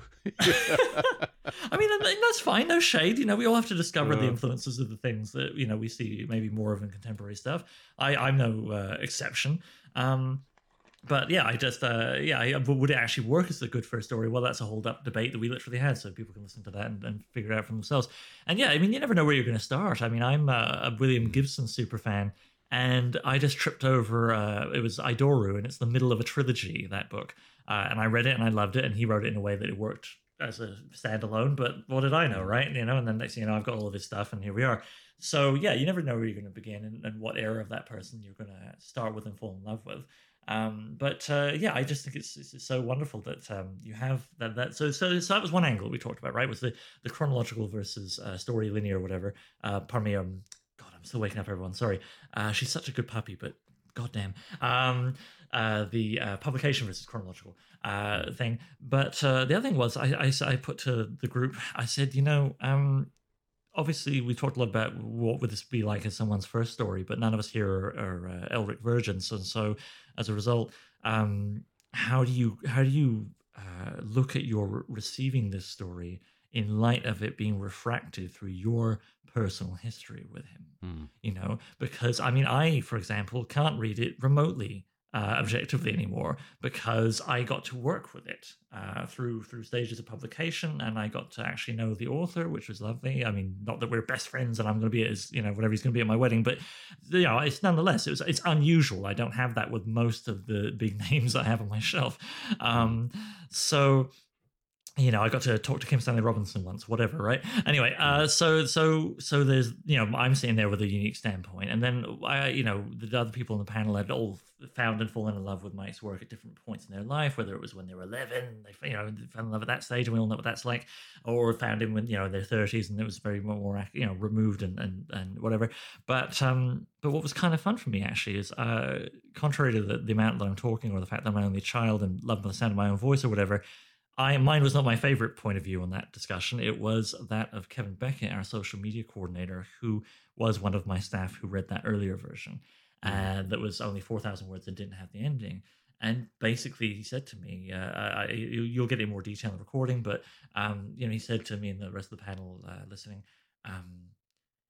I mean, and- and that's fine. No shade. You know, we all have to discover the influences of the things that you know we see maybe more of in contemporary stuff. I, I'm no uh, exception. Um, but yeah, I just uh, yeah, I, would it actually work as a good first story? Well, that's a hold up debate that we literally had, so people can listen to that and, and figure it out for themselves. And yeah, I mean, you never know where you're going to start. I mean, I'm a, a William Gibson super fan, and I just tripped over. Uh, it was Idoru, and it's the middle of a trilogy. That book, uh, and I read it and I loved it, and he wrote it in a way that it worked as a standalone. But what did I know, right? You know, and then next thing you know, I've got all of his stuff, and here we are. So yeah, you never know where you're going to begin and, and what era of that person you're going to start with and fall in love with. Um, but uh, yeah, I just think it's, it's so wonderful that um, you have that. That so, so so that was one angle we talked about, right? Was the the chronological versus uh, story linear, or whatever. Uh, pardon me. Um, I'm still waking up, everyone. Sorry. Uh, she's such a good puppy, but goddamn. Um, uh, the uh, publication versus chronological uh, thing. But uh, the other thing was, I I put to the group, I said, you know, um, obviously we talked a lot about what would this be like as someone's first story, but none of us here are, are uh, Elric virgins, and so as a result, um, how do you how do you uh, look at your receiving this story in light of it being refracted through your personal history with him? Hmm. you know because i mean i for example can't read it remotely uh, objectively anymore because i got to work with it uh, through through stages of publication and i got to actually know the author which was lovely i mean not that we're best friends and i'm going to be at his you know whatever he's going to be at my wedding but you know it's nonetheless it was it's unusual i don't have that with most of the big names i have on my shelf um so you know, I got to talk to Kim Stanley Robinson once, whatever, right? Anyway, uh, so so so there's you know I'm sitting there with a unique standpoint, and then I you know the other people on the panel had all found and fallen in love with Mike's work at different points in their life, whether it was when they were 11, they you know fell in love at that stage, and we all know what that's like, or found him when you know in their 30s, and it was very more you know removed and and and whatever. But um, but what was kind of fun for me actually is uh, contrary to the, the amount that I'm talking, or the fact that I'm my only child and love the sound of my own voice or whatever. I mine was not my favorite point of view on that discussion. It was that of Kevin Beckett, our social media coordinator, who was one of my staff who read that earlier version, and that was only four thousand words and didn't have the ending. And basically, he said to me, uh, I, you- "You'll get in more detail in the recording," but um, you know, he said to me and the rest of the panel uh, listening, um,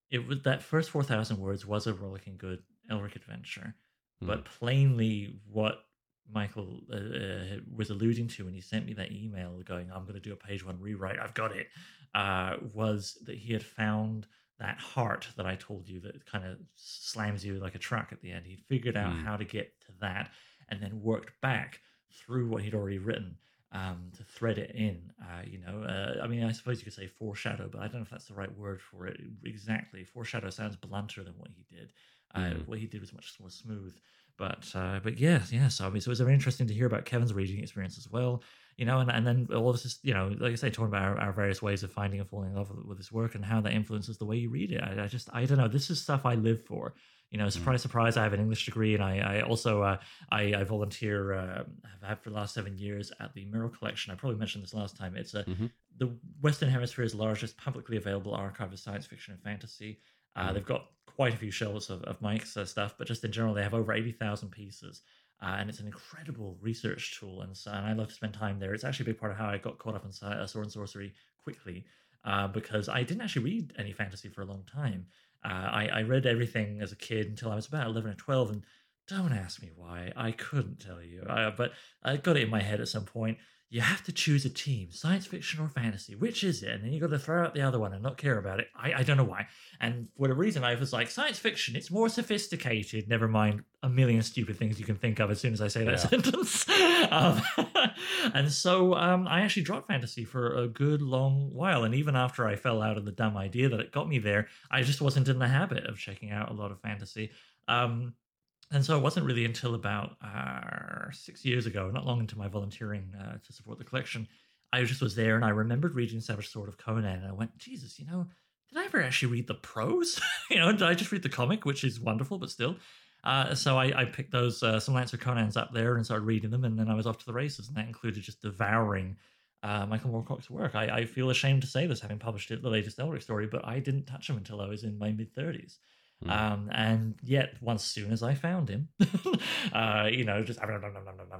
it was that first four thousand words was a rollicking good Elric adventure, Hmm. but plainly what Michael uh, uh, was alluding to when he sent me that email going, I'm going to do a page one rewrite, I've got it, uh, was that he had found that heart that I told you that kind of slams you like a truck at the end. He'd figured out Hmm. how to get to that and then worked back through what he'd already written um, to thread it in. Uh, you know, uh, I mean, I suppose you could say foreshadow, but I don't know if that's the right word for it exactly. Foreshadow sounds blunter than what he did. Uh, Mm. What he did was much more smooth. But uh, but yeah, yeah. So I mean, so it was very interesting to hear about Kevin's reading experience as well. You know, and, and then all of this, you know, like I say, talking about our, our various ways of finding and falling in love with, with his work and how that influences the way you read it. I, I just, I don't know. This is stuff I live for. You know, surprise, surprise. I have an English degree, and I, I also, uh, I, I volunteer, uh, have had for the last seven years at the Merril Collection. I probably mentioned this last time. It's a Mhm. the Western Hemisphere's largest publicly available archive of science fiction and fantasy. Uh, Mhm. They've got quite a few shelves of, of Mike's stuff, but just in general, they have over 80,000 pieces. Uh, and it's an incredible research tool. And, so, and I love to spend time there. It's actually a big part of how I got caught up in uh, sword and sorcery quickly uh, because I didn't actually read any fantasy for a long time. Uh, I, I read everything as a kid until I was about 11 or 12. And don't ask me why. I couldn't tell you. Uh, but I got it in my head at some point. You have to choose a team, science fiction or fantasy. Which is it? And then you've got to throw out the other one and not care about it. I, I don't know why. And for the reason I was like, science fiction, it's more sophisticated. Never mind a million stupid things you can think of as soon as I say that Yeah. sentence. um, and so um, I actually dropped fantasy for a good long while. And even after I fell out of the dumb idea that it got me there, I just wasn't in the habit of checking out a lot of fantasy. Um, and so it wasn't really until about uh, six years ago, not long into my volunteering uh, to support the collection, I just was there and I remembered reading Savage Sword of Conan and I went, Jesus, you know, did I ever actually read the prose? you know, did I just read the comic, which is wonderful, but still. Uh, so I, I, picked those uh, some Lancer Conans up there and started reading them, and then I was off to the races, and that included just devouring uh, Michael Moorcock's work. I, I, feel ashamed to say this, having published it, the latest Elric story, but I didn't touch him until I was in my mid thirties. Mm. Um, and yet, once soon as I found him, uh, you know, just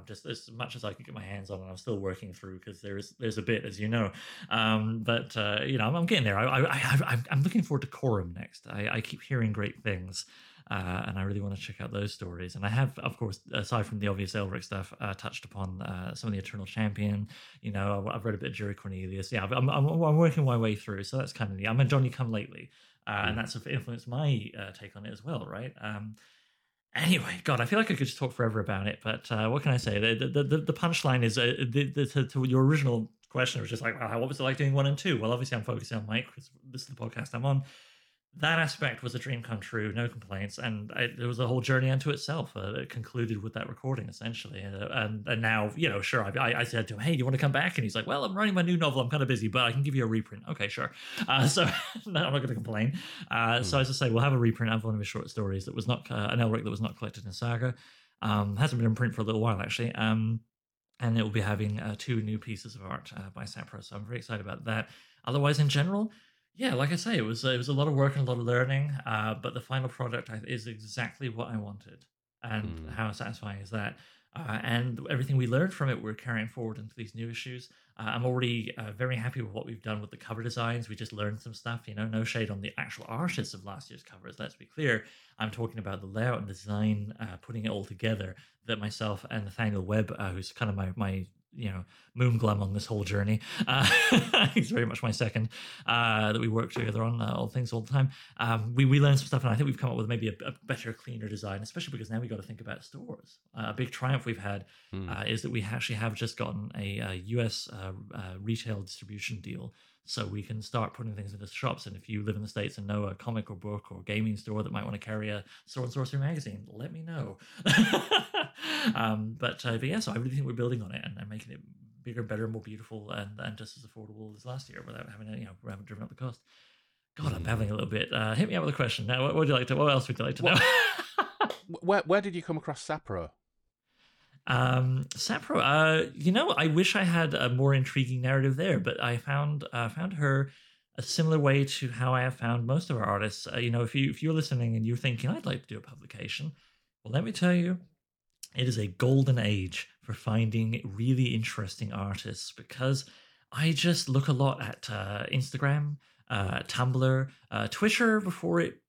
just as much as I could get my hands on, and I'm still working through because there's there's a bit, as you know. Um, but uh, you know, I'm, I'm, getting there. I, I, I, am looking forward to Corum next. I, I keep hearing great things. Uh, and I really want to check out those stories. And I have, of course, aside from the obvious Elric stuff, uh, touched upon uh, some of the Eternal Champion. You know, I've read a bit of Jerry Cornelius. Yeah, I'm, I'm, I'm working my way through, so that's kind of neat. I'm a Johnny Come Lately, mm. and that's influenced my uh, take on it as well, right? Um, Anyway, God, I feel like I could just talk forever about it, but uh, what can I say? The the, the, the punchline is uh, the, the, to, to, your original question was just like, well, what was it like doing one and two? Well, obviously, I'm focusing on Mike because this is the podcast I'm on that aspect was a dream come true, no complaints, and I, there was a whole journey unto itself. Uh, it concluded with that recording essentially, uh, and and now you know, sure, I, I said to him, "Hey, do you want to come back?" And he's like, "Well, I'm writing my new novel. I'm kind of busy, but I can give you a reprint." Okay, sure. Uh, so no, I'm not going to complain. Mm. So as I say, we'll have a reprint of one of his short stories that was not uh, an Elric that was not collected in Saga. Um, hasn't been in print for a little while actually. Um, and it will be having uh, two new pieces of art by Sapro, so I'm very excited about that. Otherwise, in general, yeah, like I say, it was it was a lot of work and a lot of learning, uh, but the final product is exactly what I wanted, and mm. how satisfying is that? Uh, and everything we learned from it, we're carrying forward into these new issues. Uh, I'm already uh, very happy with what we've done with the cover designs. We just learned some stuff, you know, no shade on the actual artists of last year's covers. Let's be clear. I'm talking about the layout and design, uh, putting it all together. That myself and Nathaniel Webb, uh, who's kind of my my you know Moonglum on this whole journey. Uh, he's very much my second uh, that we work together on uh, all things all the time. Um, we we learned some stuff, and I think we've come up with maybe a, a better, cleaner design, especially because now we got to think about stores. Uh, a big triumph we've had mm. is that we actually have just gotten a, a U.S. Uh, uh, retail distribution deal so we can start putting things into shops. And if you live in the States and know a comic or book or gaming store that might want to carry a Sword and Sorcery magazine, let me know. um, but, uh, but yeah, so I really think we're building on it and, and, making it bigger, better, more beautiful, and, and just as affordable as last year without having, to you know, we haven't driven up the cost. God, I'm babbling a little bit. Uh, hit me up with a question. Now, what would you like to? What else would you like to know? where Where did you come across Sapro? Um, Sapro, uh, you know, I wish I had a more intriguing narrative there, but I found uh, found her a similar way to how I have found most of our artists. Uh, you know, if you if you're listening and you're thinking I'd like to do a publication, well, let me tell you, it is a golden age for finding really interesting artists because I just look a lot at uh, Instagram, uh, Tumblr, uh, Twitter before it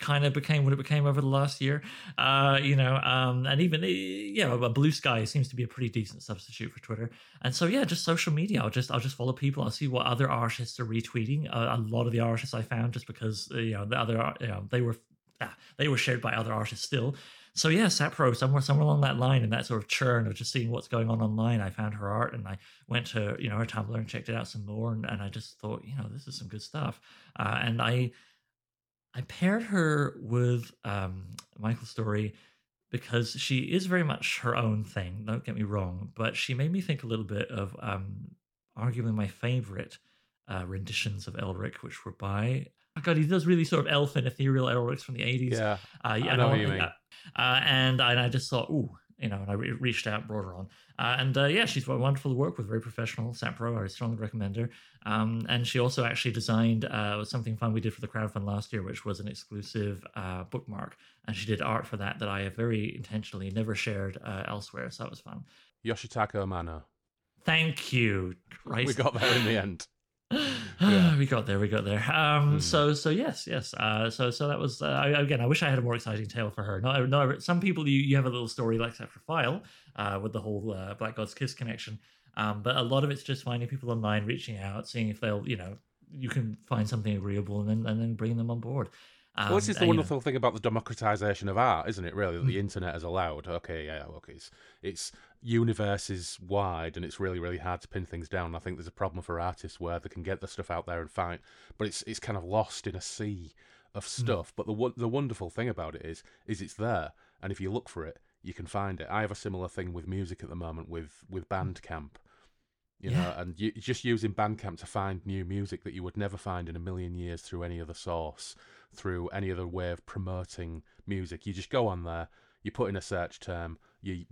kind of became what it became over the last year. Uh, you know, um, and even eh, yeah, blue sky seems to be a pretty decent substitute for Twitter. And so yeah, just social media. I'll just I'll just follow people. I'll see what other artists are retweeting. Uh, a lot of the artists I found just because uh, you know the other you know they were ah, they were shared by other artists still. So yeah, Sapro, somewhere somewhere along that line, and that sort of churn of just seeing what's going on online, I found her art, and I went to you know her Tumblr and checked it out some more, and, and I just thought, you know, this is some good stuff. Uh, and I I paired her with um, Michael Story because she is very much her own thing. Don't get me wrong, but she made me think a little bit of um, arguably my favorite uh, renditions of Elric, which were by. Oh God, he does really sort of elfin, ethereal Elrics from the eighties. Yeah, uh, yeah, I know what you mean. Uh, and, and I just thought, ooh, you know, and I re- reached out, brought her on. Uh, and uh, yeah, she's wonderful to work with, very professional. Sapro, I strongly recommend her. Um, and she also actually designed uh, something fun we did for the crowdfund last year, which was an exclusive uh, bookmark. And she did art for that that I have very intentionally never shared uh, elsewhere. So that was fun. Yoshitaka Amano. Thank you. Christ. We got there in the end. yeah. we got there. We got there. Um, mm. So, so yes, yes. Uh, so, so that was uh, again. I wish I had a more exciting tale for her. No, no. Some people, you, you have a little story like that for file uh, with the whole uh, Black God's Kiss connection. Um, but a lot of it's just finding people online, reaching out, seeing if they'll, you know, you can find something agreeable, and then and then bringing them on board. Um, well, this is the wonderful know. thing about the democratization of art, isn't it? Really, that the internet has allowed. Okay, yeah, okay, it's, it's universes wide, and it's really, really hard to pin things down. I think there's a problem for artists where they can get the stuff out there and find, but it's it's kind of lost in a sea of mm. stuff. Mm. But the the wonderful thing about it is, is it's there, and if you look for it, you can find it. I have a similar thing with music at the moment with with Bandcamp. You know, and you just using Bandcamp to find new music that you would never find in a million years through any other source, through any other way of promoting music. You just go on there, you put in a search term, you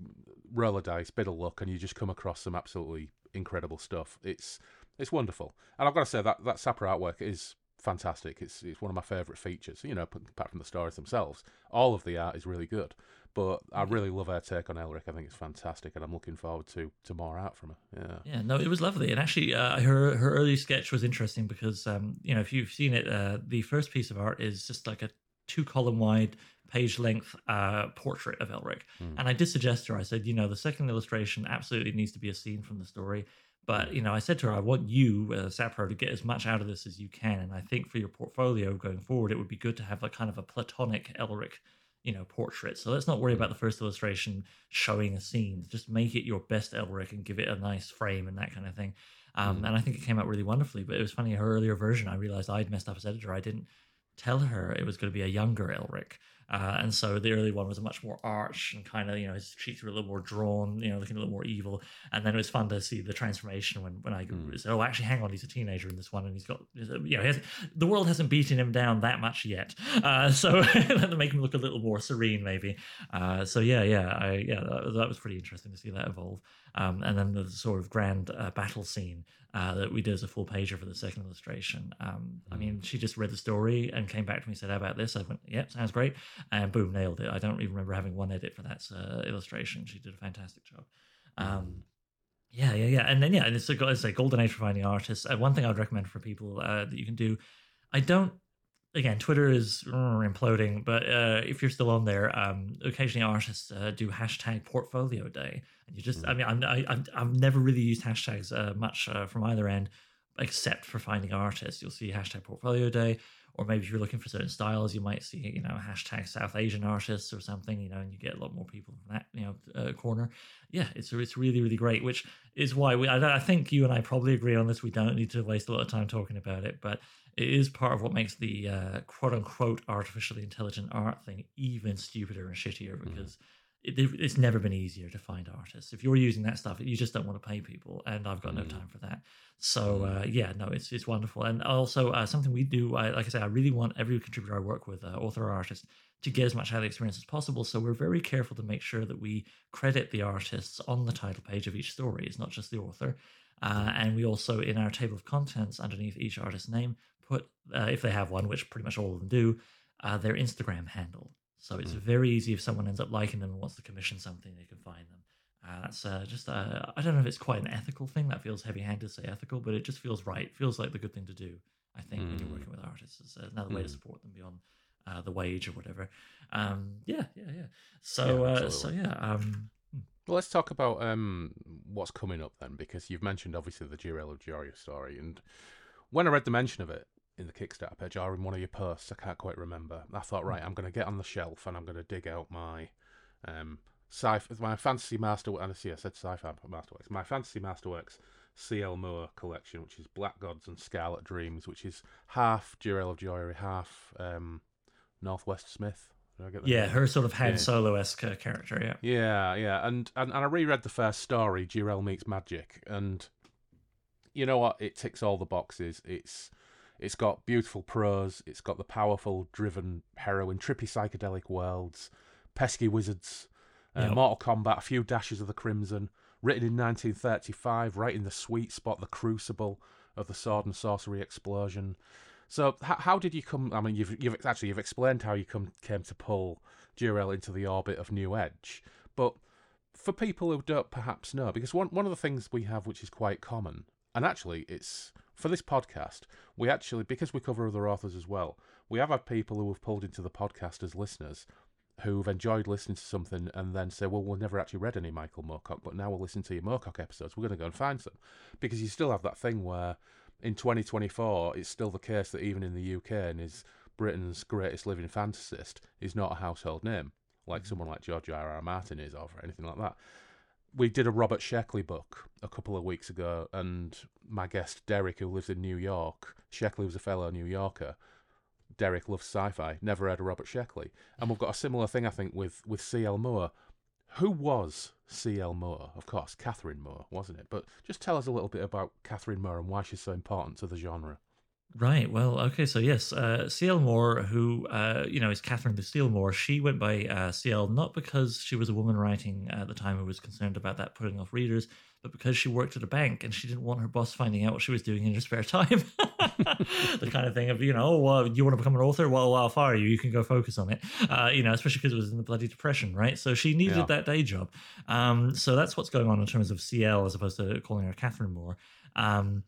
roll a dice, bit of luck, and you just come across some absolutely incredible stuff. It's it's wonderful, and I've got to say that that Sapro artwork is fantastic. It's it's one of my favourite features. You know, apart from the stories themselves, all of the art is really good. But I really love her take on Elric. I think it's fantastic, and I'm looking forward to to more art from her. Yeah. Yeah, no, it was lovely, and actually, uh, her her early sketch was interesting because um, you know if you've seen it, uh, the first piece of art is just like a two column wide page length uh, portrait of Elric, and I did suggest to her, I said, you know, the second illustration absolutely needs to be a scene from the story. But you know, I said to her, I want you, uh, Sapro, to get as much out of this as you can, and I think for your portfolio going forward, it would be good to have like kind of a platonic Elric, you know, portrait. So let's not worry about the first illustration showing a scene. Just make it your best Elric and give it a nice frame and that kind of thing. Um, And I think it came out really wonderfully. But it was funny, her earlier version, I realized I'd messed up as editor. I didn't tell her it was going to be a younger Elric. Uh, and so the early one was a much more arch and kind of, you know, his cheeks were a little more drawn, you know, looking a little more evil. And then it was fun to see the transformation when, when I said, oh, actually, hang on, he's a teenager in this one. And he's got, you know, he has, the world hasn't beaten him down that much yet. Uh, so to make him look a little more serene, maybe. Uh, so yeah, yeah, I, yeah, that, that was pretty interesting to see that evolve. Um, and then the sort of grand uh, battle scene uh, that we did as a full pager for the second illustration. Um, I mean, she just read the story and came back to me and said, "How about this?" I went, "Yep, sounds great," and boom, nailed it. I don't even remember having one edit for that uh, illustration. She did a fantastic job. Um, yeah, yeah, yeah, and then yeah, it's a it's a golden age for finding artists. Uh, one thing I would recommend for people uh, that you can do, I don't. Again, Twitter is uh, imploding, but uh, if you're still on there, um, occasionally artists uh, do hashtag Portfolio Day, and you just—I mean, I'm, I, I'm, I've never really used hashtags uh, much uh, from either end, except for finding artists. You'll see hashtag Portfolio Day, or maybe if you're looking for certain styles, you might see, you know, hashtag South Asian artists or something, you know, and you get a lot more people from that, you know, uh, corner. Yeah, it's it's really really great, which is why we. I, I think you and I probably agree on this. We don't need to waste a lot of time talking about it, but it is part of what makes the uh, quote unquote artificially intelligent art thing even stupider and shittier because. It, it's never been easier to find artists. If you're using that stuff, you just don't want to pay people, and I've got no time for that. So uh, yeah, no, it's it's wonderful, and also uh, something we do. I, like I say, I really want every contributor I work with, uh, author or artist, to get as much out of the experience as possible. So we're very careful to make sure that we credit the artists on the title page of each story. It's not just the author, uh, and we also in our table of contents underneath each artist's name put, uh, if they have one, which pretty much all of them do, uh, their Instagram handle. So it's very easy if someone ends up liking them and wants to commission something, they can find them. Uh, that's uh, just, uh, I don't know if it's quite an ethical thing. That feels heavy handed to say ethical, but it just feels right. It feels like the good thing to do, I think, when you're working with artists. It's another way to support them beyond uh, the wage or whatever. Um, yeah, yeah, yeah. So, Yeah, uh, so yeah. Um, Well, let's talk about um, what's coming up then, because you've mentioned obviously the Jirel of Joiry story, and when I read the mention of it in the Kickstarter page or in one of your posts, I can't quite remember. I thought, right, I'm going to get on the shelf and I'm going to dig out my um, sci my fantasy master. And I see I said sci-fi masterworks. My fantasy masterworks CL Moore collection, which is Black Gods and Scarlet Dreams, which is half Jirel of Joiry, half um, Northwest Smith. Did I get that yeah, right? her sort of Han Yeah. Solo esque uh, character. Yeah. Yeah, yeah, and, and and I reread the first story, Jirel meets magic, and you know what? It ticks all the boxes. It's it's got beautiful prose. It's got the powerful, driven heroine, trippy psychedelic worlds, pesky wizards, uh, Yep. Mortal Kombat, a few dashes of the crimson. Written in 1935, right in the sweet spot, the crucible of the sword and sorcery explosion. So, how, how did you come? I mean, you've you've actually you've explained how you come came to pull Jirel into the orbit of New Edge, but for people who don't perhaps know, because one one of the things we have which is quite common, and actually it's for this podcast, we actually because we cover other authors as well, we have had people who have pulled into the podcast as listeners who've enjoyed listening to something and then say, well, we've never actually read any Michael Moorcock, but now we'll listen to your Moorcock episodes. We're going to go and find some. Because you still have that thing where in 2024, it's still the case that even in the UK and is Britain's greatest living fantasist is not a household name, like mm. someone like George R. R. Martin is, or anything like that. We did a Robert Sheckley book a couple of weeks ago, and my guest Derek, who lives in New York, Sheckley was a fellow New Yorker, Derek loves sci-fi. Never heard of Robert Sheckley, and we've got a similar thing, I think, with with C.L. Moore. Who was C.L. Moore? Of course, Catherine Moore, wasn't it? But just tell us a little bit about Catherine Moore and why she's so important to the genre. Right. Well, okay. So yes, uh, C.L. Moore, who uh, you know is Catherine Lucille Moore, she went by uh, C.L. not because she was a woman writing at the time who was concerned about that putting off readers, but because she worked at a bank and she didn't want her boss finding out what she was doing in her spare time. the kind of thing of you know, oh, well, you want to become an author? Well, I'll fire you. You can go focus on it. Uh, you know, especially because it was in the bloody depression, right? So she needed Yeah. that day job. Um, so that's what's going on in terms of CL as opposed to calling her Catherine Moore. Um,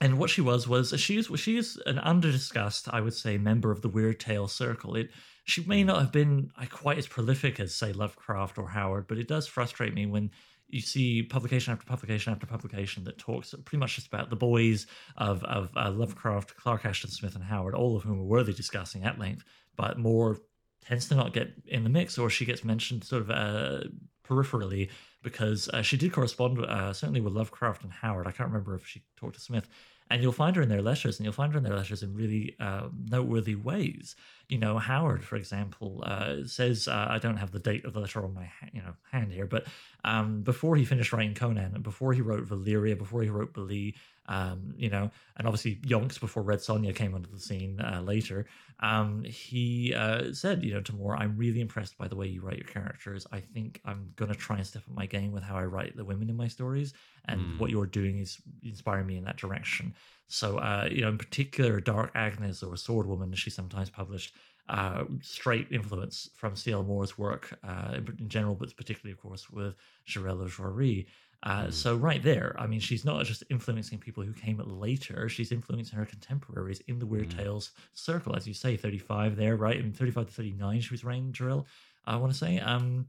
and what she was was she is she is an under-discussed, I would say, member of the Weird Tale circle. It she may not have been uh, quite as prolific as say Lovecraft or Howard, but it does frustrate me when you see publication after publication after publication that talks pretty much just about the boys of of uh, Lovecraft, Clark Ashton Smith, and Howard, all of whom are worthy discussing at length, but more tends to not get in the mix, or she gets mentioned sort of uh, peripherally because uh, she did correspond uh, certainly with Lovecraft and Howard. I can't remember if she talked to Smith. And you'll find her in their letters, and you'll find her in their letters in really uh, noteworthy ways. You know, Howard, for example, uh, says uh, I don't have the date of the letter on my ha- you know hand here, but um, before he finished writing Conan, and before he wrote Valeria, before he wrote Bali, um, you know, and obviously Yonks before Red Sonja came onto the scene uh, later, um, he uh, said, you know, to Moore, I'm really impressed by the way you write your characters. I think I'm going to try and step up my game with how I write the women in my stories, and Mm. what you're doing is inspiring me in that direction. So, uh, you know, in particular, Dark Agnes or Sword Woman, as she's sometimes published, uh, straight influence from C.L. Moore's work uh, in, general, but particularly, of course, with Jirel of Joiry. Uh, Mm. So right there, I mean, she's not just influencing people who came later; she's influencing her contemporaries in the Weird Mm. Tales circle, as you say, thirty-five there, right? I mean, thirty-five to thirty-nine, she was writing Jirel. I want to say, um,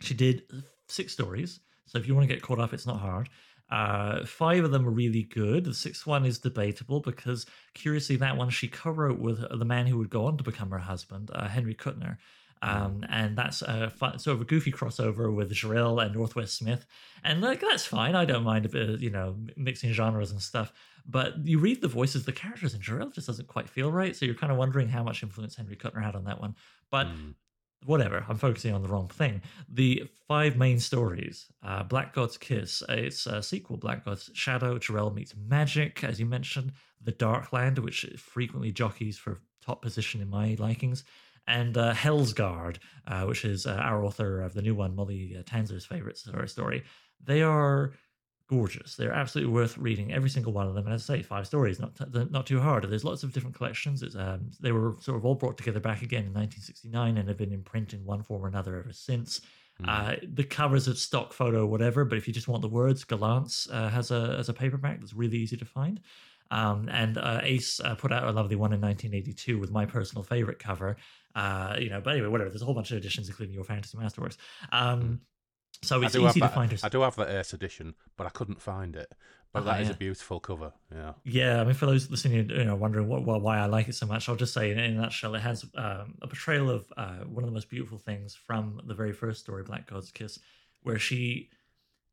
she did six stories. So if you want to get caught up, it's not hard. Uh, five of them are really good. The sixth one is debatable because, curiously, that one she co-wrote with the man who would go on to become her husband, uh, Henry Kuttner. Um, and that's a fun, sort of a goofy crossover with Jirel and Northwest Smith, and like that's fine. I don't mind a bit, of, you know, mixing genres and stuff. But you read the voices, the characters, and Jirel just doesn't quite feel right. So you're kind of wondering how much influence Henry Kuttner had on that one. But Mm. whatever, I'm focusing on the wrong thing. The five main stories uh, Black God's Kiss, it's a sequel, Black God's Shadow, Jirel meets Magic, as you mentioned, The Dark Land, which frequently jockeys for top position in my likings, and uh, Hell's Guard, uh, which is uh, our author of the new one, Molly uh, Tanzer's favorite story. story. They are gorgeous. They're absolutely worth reading, every single one of them. And as I say, five stories, not t- not too hard. There's lots of different collections. It's, um, they were sort of all brought together back again in 1969 and have been in print in one form or another ever since. Mm. Uh, the covers of stock photo, whatever. But if you just want the words, Gollancz uh, has a as a paperback that's really easy to find. Um, and uh, Ace uh, put out a lovely one in 1982 with my personal favorite cover. Uh, you know, but anyway, whatever. There's a whole bunch of editions, including your Fantasy Masterworks. Um, So I it's easy to find. I do have the Ace edition, but I couldn't find it. But Ah, that is yeah. a beautiful cover. Yeah. Yeah, I mean, for those listening, you know, wondering what, what why I like it so much, I'll just say in, in a nutshell, it has um, a portrayal of uh, one of the most beautiful things from the very first story, Black God's Kiss, where she,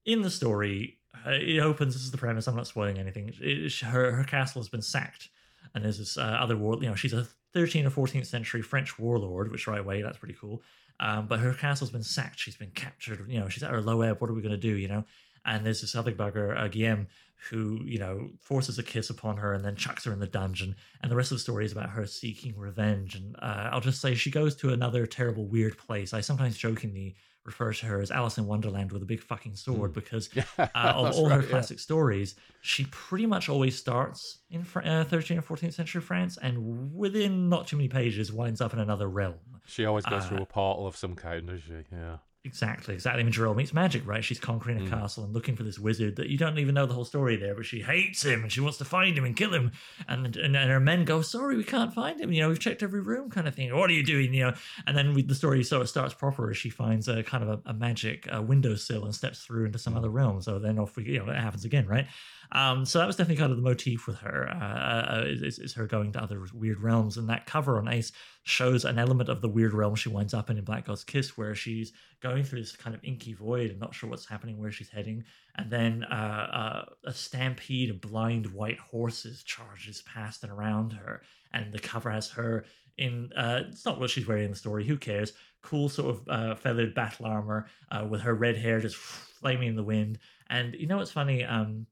in the story, uh, it opens. This is the premise. I'm not spoiling anything. It, her her castle has been sacked, and there's this uh, other war. You know, she's a 13th or 14th century French warlord, which right away that's pretty cool. Um, but her castle's been sacked. She's been captured. You know, she's at her low ebb. What are we going to do? You know, and there's this other bugger, uh, Guillaume, who you know forces a kiss upon her and then chucks her in the dungeon. And the rest of the story is about her seeking revenge. And uh, I'll just say she goes to another terrible, weird place. I sometimes jokingly refer to her as Alice in Wonderland with a big fucking sword Mm. because uh, of all right, her yeah. classic stories, she pretty much always starts in Fr- uh, 13th or 14th century France, and within not too many pages, winds up in another realm. She always goes Uh, through a portal of some kind, does she? Yeah. Exactly, exactly. I mean, Jirel meets magic, right? She's conquering a Mm. castle and looking for this wizard that you don't even know the whole story there, but she hates him and she wants to find him and kill him. And and, and her men go, "Sorry, we can't find him. You know, we've checked every room, kind of thing. What are you doing? You know?" And then we, the story sort of starts proper as she finds a kind of a, a magic uh, windowsill and steps through into some other realm. So then off we, you know, it happens again, right? Um, so that was definitely kind of the motif with her. Uh, uh, is, is her going to other weird realms, and that cover on Ace shows an element of the weird realm she winds up in in Black God's Kiss, where she's going through this kind of inky void and not sure what's happening, where she's heading, and then uh, uh, a stampede of blind white horses charges past and around her, and the cover has her in uh, it's not what she's wearing in the story. Who cares? Cool sort of uh, feathered battle armor uh, with her red hair just flaming in the wind. And you know what's funny? Um,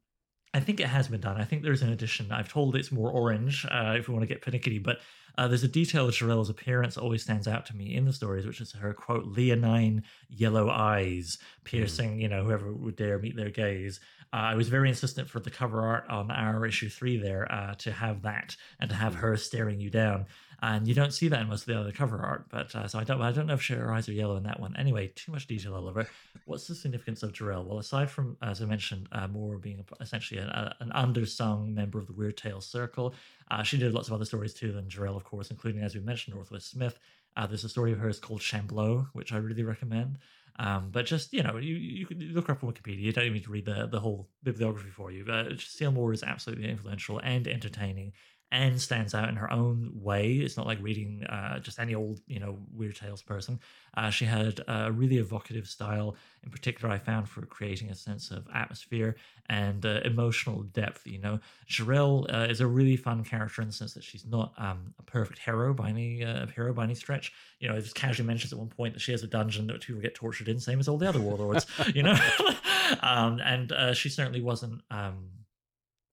I think it has been done. I think there's an addition. I've told it's more orange uh, if we want to get pernickety, but uh, there's a detail of Jirel's appearance always stands out to me in the stories, which is her quote leonine yellow eyes piercing, mm. you know, whoever would dare meet their gaze. Uh, I was very insistent for the cover art on our issue three there uh, to have that and to have hmm. her staring you down and you don't see that in most of the other cover art. But uh, so I don't, I don't know if her eyes are yellow in that one. Anyway, too much detail all over. What's the significance of Jirel? Well, aside from as I mentioned, uh, Moore being essentially a, an undersung member of the Weird Tales Circle, uh, she did lots of other stories too than Jirel, of course, including as we mentioned, Northwest Smith. Uh, there's a story of hers called Shambleau, which I really recommend. Um, but just you know, you you can look up on Wikipedia. You don't even need to read the the whole bibliography for you. But Moore is absolutely influential and entertaining, and stands out in her own way. It's not like reading uh, just any old, you know, Weird Tales person. Uh, she had a really evocative style, in particular, I found for creating a sense of atmosphere and uh, emotional depth. You know, Jirel uh, is a really fun character in the sense that she's not um, a perfect hero by any uh, hero by any stretch. You know, it just casually mentions at one point that she has a dungeon that people get tortured in, same as all the other warlords. you know, um, and uh, she certainly wasn't. Um,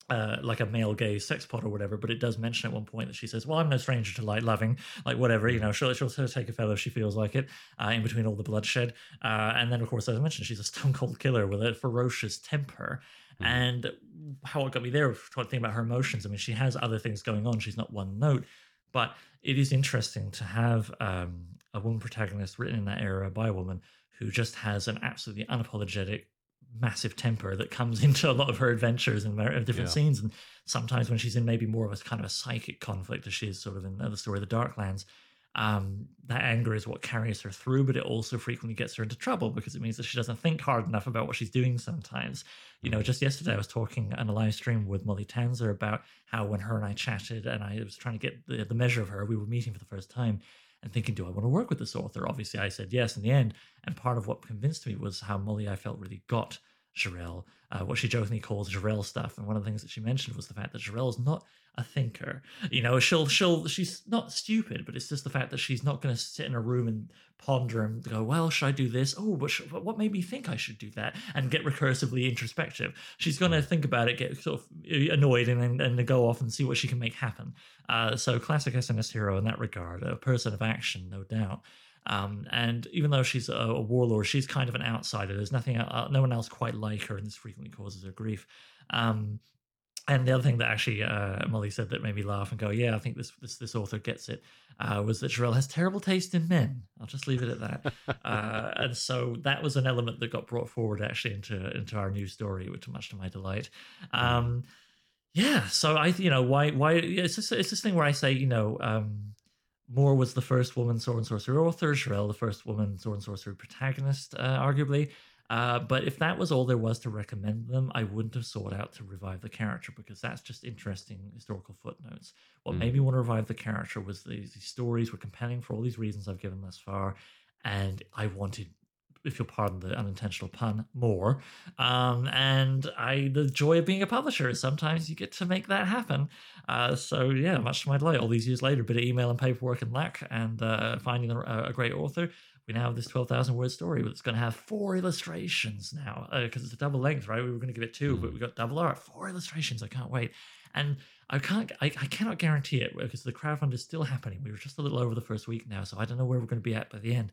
uh, like a male gaze sex pot or whatever, but it does mention at one point that she says, "Well, I'm no stranger to light loving, like whatever, you know, she'll, she'll take a fellow if she feels like it, uh, in between all the bloodshed." Uh, and then, of course, as I mentioned, she's a stone cold killer with a ferocious temper. Mm. And how it got me there, talking about her emotions. I mean, she has other things going on. She's not one note, but it is interesting to have um, a woman protagonist written in that era by a woman who just has an absolutely unapologetic massive temper that comes into a lot of her adventures and different yeah. scenes. And sometimes when she's in maybe more of a kind of a psychic conflict, as she is sort of in the story of the Darklands, um, that anger is what carries her through, but it also frequently gets her into trouble because it means that she doesn't think hard enough about what she's doing sometimes. You know, just yesterday I was talking on a live stream with Molly Tanzer about how when her and I chatted and I was trying to get the, the measure of her, we were meeting for the first time and thinking, do I want to work with this author? Obviously, I said yes in the end. And part of what convinced me was how Molly, I felt, really got Jirel, uh, what she jokingly calls Jirel stuff. And one of the things that she mentioned was the fact that Jirel is not a thinker. You know, she'll she'll she's not stupid, but it's just the fact that she's not going to sit in a room and ponder and go, well, should I do this? Oh, but, sh- what made me think I should do that? And get recursively introspective. She's going to think about it, get sort of annoyed, and then and go off and see what she can make happen. Uh, so classic SNS hero in that regard, a person of action, no doubt. Um, and even though she's a, a, warlord, she's kind of an outsider. There's nothing, uh, no one else quite like her, and this frequently causes her grief. Um, and the other thing that actually uh, Molly said that made me laugh and go, "Yeah, I think this this, this author gets it," uh, was that Jirel has terrible taste in men. I'll just leave it at that. uh, and so that was an element that got brought forward actually into into our new story, which much to my delight. Um, yeah, so I, you know, why why it's just, it's this thing where I say, you know, um, Moore was the first woman sword and sorcery author, Jirel the first woman sword and sorcery protagonist, uh, arguably. Uh, but if that was all there was to recommend them, I wouldn't have sought out to revive the character because that's just interesting historical footnotes. What mm. made me want to revive the character was these, these stories were compelling for all these reasons I've given thus far, and I wanted if you'll pardon the unintentional pun, more. Um, and I, the joy of being a publisher is sometimes you get to make that happen. Uh, so yeah, much to my delight, all these years later, a bit of email and paperwork and luck, and uh, finding a, a, great author. We now have this twelve thousand word story, but it's going to have four illustrations now because uh, it's a double length, right? We were going to give it two, mm. but we got double art, four illustrations. I can't wait. And I can't, I, I cannot guarantee it because the crowdfund is still happening. We were just a little over the first week now, so I don't know where we're going to be at by the end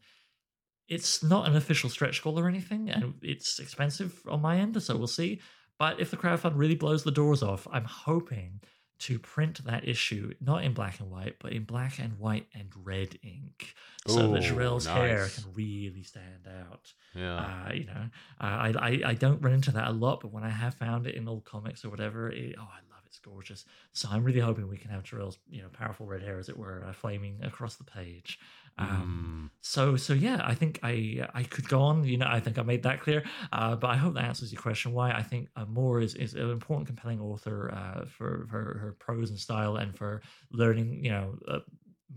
it's not an official stretch goal or anything, and it's expensive on my end, so we'll see. But if the crowdfund really blows the doors off, I'm hoping to print that issue not in black and white, but in black and white and red ink, so Ooh, that Jirel's nice. hair can really stand out. Yeah, uh, you know, I, I I don't run into that a lot, but when I have found it in old comics or whatever, it, oh, I love it. It's gorgeous. So I'm really hoping we can have Jirel's you know powerful red hair, as it were, uh, flaming across the page. Um, mm. So so yeah, I think I I could go on. You know, I think I made that clear. Uh, but I hope that answers your question. Why I think uh, Moore is is an important, compelling author uh, for her her prose and style, and for learning. You know. Uh,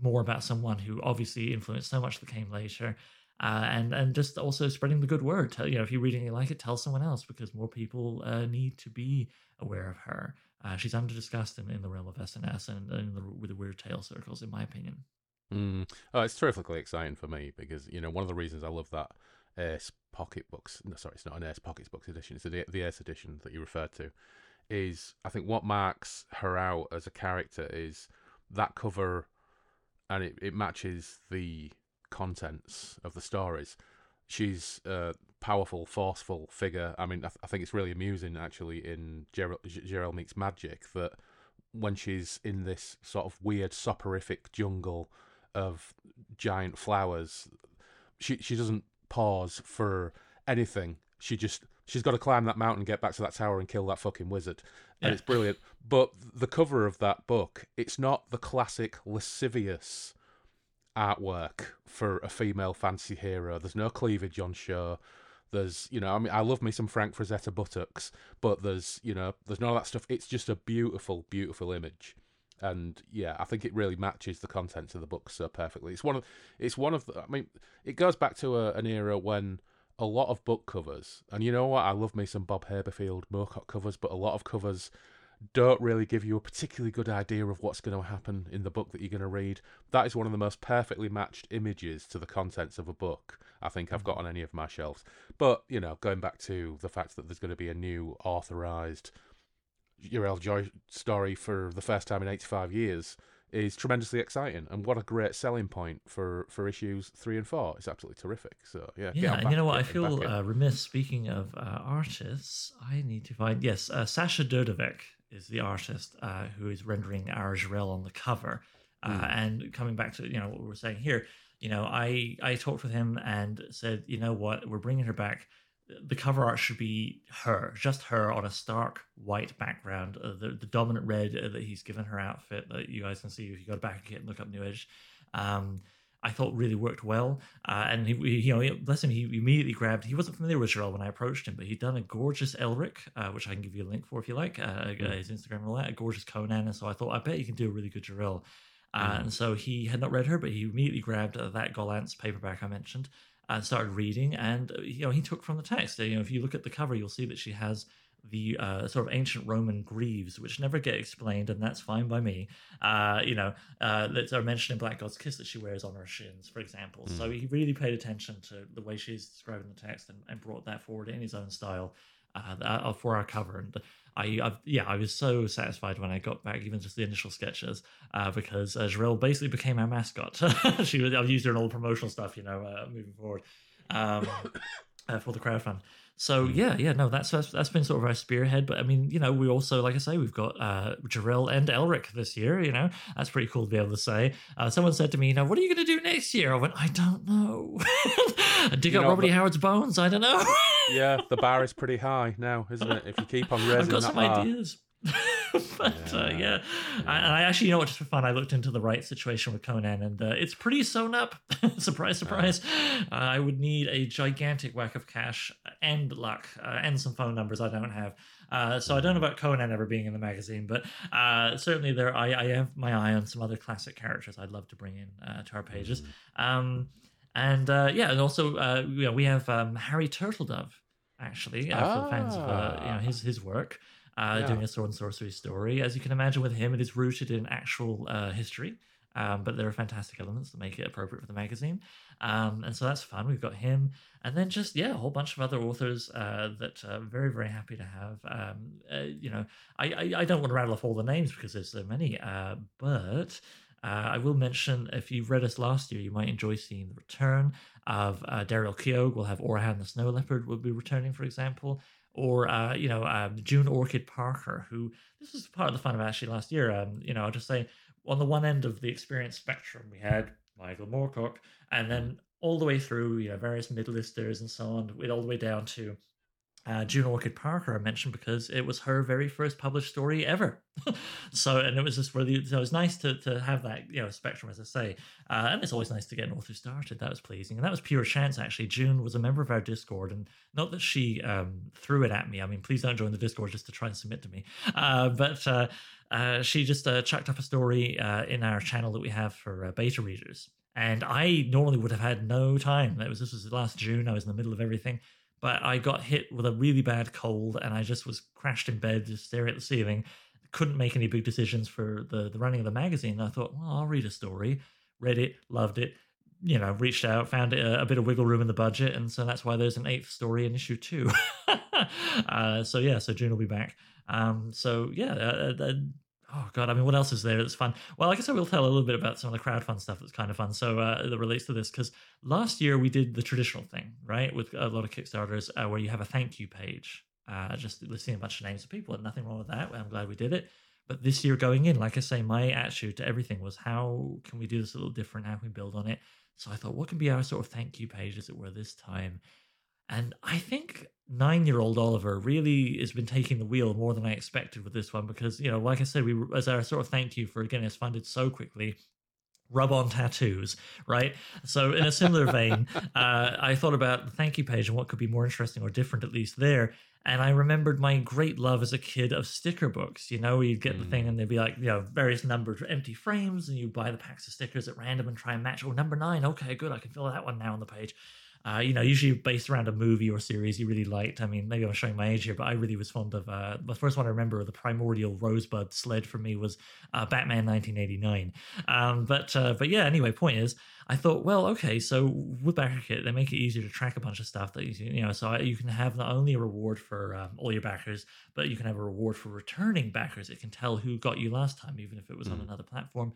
more about someone who obviously influenced so much that came later, uh, and and just also spreading the good word. Tell, you know, if you read anything like it, tell someone else because more people uh, need to be aware of her. Uh, she's under discussed in, in the realm of SNS and in the, with the weird tale circles, in my opinion. Mm. Oh, it's terrifically exciting for me because you know one of the reasons I love that Ace Pocketbooks. No, sorry, it's not an Ace Pocketbooks edition. It's the the Ace edition that you referred to. Is I think what marks her out as a character is that cover, and it, it matches the contents of the stories. She's a powerful, forceful figure. I mean, I, th- I think it's really amusing actually in Jirel, Jirel Meets Magic that when she's in this sort of weird soporific jungle of giant flowers, she she doesn't pause for anything. She just she's got to climb that mountain, get back to that tower, and kill that fucking wizard, and Yeah. it's brilliant. But the cover of that book, it's not the classic lascivious artwork for a female fantasy hero. There's no cleavage on show. There's, you know, I mean, I love me some Frank Frazetta buttocks, but there's, you know, there's none of that stuff. It's just a beautiful, beautiful image, and yeah, I think it really matches the contents of the book so perfectly. It's one of, it's one of the. I mean, it goes back to a, an era when a lot of book covers, and you know what, I love me some Bob Haberfield Moorcock covers, but a lot of covers don't really give you a particularly good idea of what's going to happen in the book that you're going to read. That is one of the most perfectly matched images to the contents of a book I think I've mm-hmm. got on any of my shelves. But, you know, going back to the fact that there's going to be a new authorized Jirel Joiry story for the first time in 85 years is tremendously exciting. And what a great selling point for, for issues three and four. It's absolutely terrific. So, yeah. Yeah, and back- you know what? I feel uh, remiss. Speaking of uh, artists, I need to find yes, uh, Sasha Dodovec is the artist uh, who is rendering our Jirel on the cover. Uh, Mm. And coming back to you know what we're saying here, you know, I I talked with him and said, you know what, we're bringing her back. The cover art should be her, just her on a stark white background. Uh, the the dominant red uh, that he's given her outfit that you guys can see if you go back and look up New Edge. Um, I thought really worked well. Uh, and he, he- you know, bless him, he immediately grabbed. He wasn't familiar with Jirel when I approached him, but he'd done a gorgeous Elric, uh, which I can give you a link for if you like, uh, uh, his Instagram and all that, a gorgeous Conan. And so I thought, I bet you can do a really good Jirel. Uh, Mm. And so he had not read her, but he immediately grabbed that Gollancz paperback I mentioned and started reading. And uh, you know, he took from the text. You know, if you look at the cover, you'll see that she has the uh, sort of ancient Roman greaves, which never get explained, and that's fine by me. Uh, you know, uh, that are mentioned in Black God's Kiss that she wears on her shins, for example. So he really paid attention to the way she's describing the text and, and brought that forward in his own style uh, uh, for our cover. And I, I've, yeah, I was so satisfied when I got back, even just the initial sketches, uh, because uh, basically became our mascot. she was, I've used her in all the promotional stuff, you know, uh, moving forward um, uh, for the crowdfund. So yeah, yeah, no, that's, that's been sort of our spearhead. But I mean, you know, we also, like I say, we've got uh, Jirel and Elric this year. You know, that's pretty cool to be able to say. Uh, someone said to me, you know, what are you going to do next year? I went, I don't know. Dig You up know, Robert the- Howard's bones. I don't know. yeah, the bar is pretty high now, isn't it? If you keep on I've raising got that some bar. ideas. but uh, Yeah. yeah, I, and I actually, you know what, just for fun, I looked into the right situation with Conan, and uh, it's pretty sewn up. surprise, surprise. Uh, I would need a gigantic whack of cash and luck uh, and some phone numbers I don't have. Uh, so I don't know about Conan ever being in the magazine, but uh, certainly there, I, I have my eye on some other classic characters I'd love to bring in uh, to our pages. Um, and uh, yeah, and also uh, you know, we have um, Harry Turtledove actually uh, for fans of uh, you know Ah. his his work. Uh, Yeah. Doing a sword and sorcery story, as you can imagine, with him, it is rooted in actual uh, history, um, but there are fantastic elements that make it appropriate for the magazine, um, and so that's fun. We've got him, and then just yeah, a whole bunch of other authors uh, that uh, very very happy to have. Um, uh, you know, I, I I don't want to rattle off all the names because there's so many, uh, but uh, I will mention if you've read us last year, you might enjoy seeing the return of uh, Daryl Keogh. We'll have Orahan the Snow Leopard will be returning, for example, or uh, you know um, June Orchid Parker, who this was part of the fun of actually last year. Um, you know, I'll just say on the one end of the experience spectrum, we had Michael Moorcock, and then all the way through, you know, various mid-listers and so on, with all the way down to uh, June Orchid Parker I mentioned because it was her very first published story ever. so, and it was just really, so it was nice to, to have that, you know, spectrum, as I say. Uh, and it's always nice to get an author started. That was pleasing. And that was pure chance, actually. June was a member of our Discord, and not that she um, threw it at me. I mean, please don't join the Discord just to try and submit to me. Uh, but uh, uh, she just uh, chucked up a story in our channel that we have for beta readers. And I normally would have had no time. It was this was last June. I was in the middle of everything but I got hit with a really bad cold and I just was crashed in bed, just staring at the ceiling. Couldn't make any big decisions for the, the running of the magazine. I thought, well, I'll read a story. read it, loved it, you know, reached out, found a, a, bit of wiggle room in the budget, and so that's why there's an eighth story in issue two. uh, so yeah, so June will be back. Um, so yeah, uh, uh, oh god, I mean, what else is there that's fun? Well, I guess I will tell a little bit about some of the crowd crowdfund stuff that's kind of fun. So uh, that relates to this because last year we did the traditional thing, right, with a lot of Kickstarters uh, where you have a thank you page, uh, just listing a bunch of names of people, and nothing wrong with that. I'm glad we did it. But this year going in, like I say, my attitude to everything was how can we do this a little different? How can we build on it? So I thought, what can be our sort of thank you page, as it were, this time? And I think nine year old Oliver really has been taking the wheel more than I expected with this one because, you know, like I said, we as our sort of thank you for getting us funded so quickly, rub on tattoos, right? So, in a similar vein, uh, I thought about the thank you page and what could be more interesting or different, at least there. And I remembered my great love as a kid of sticker books. You know, you'd get mm. the thing mm. and they'd be like, you know, various numbers, empty frames, and you'd buy the packs of stickers at random and try and match. Oh, number nine. Okay, good. I can fill that one now on the page uh, you know, usually based around a movie or series you really liked. I mean, maybe I'm showing my age here, but I really was fond of uh, the first one I remember, the primordial rosebud sled for me was uh, Batman 1989. Um, but uh, but yeah, anyway, point is, I thought, well, okay, so with BackerKit, they make it easier to track a bunch of stuff that you, you know, so you can have not only a reward for um, all your backers, but you can have a reward for returning backers. It can tell who got you last time, even if it was mm. on another platform.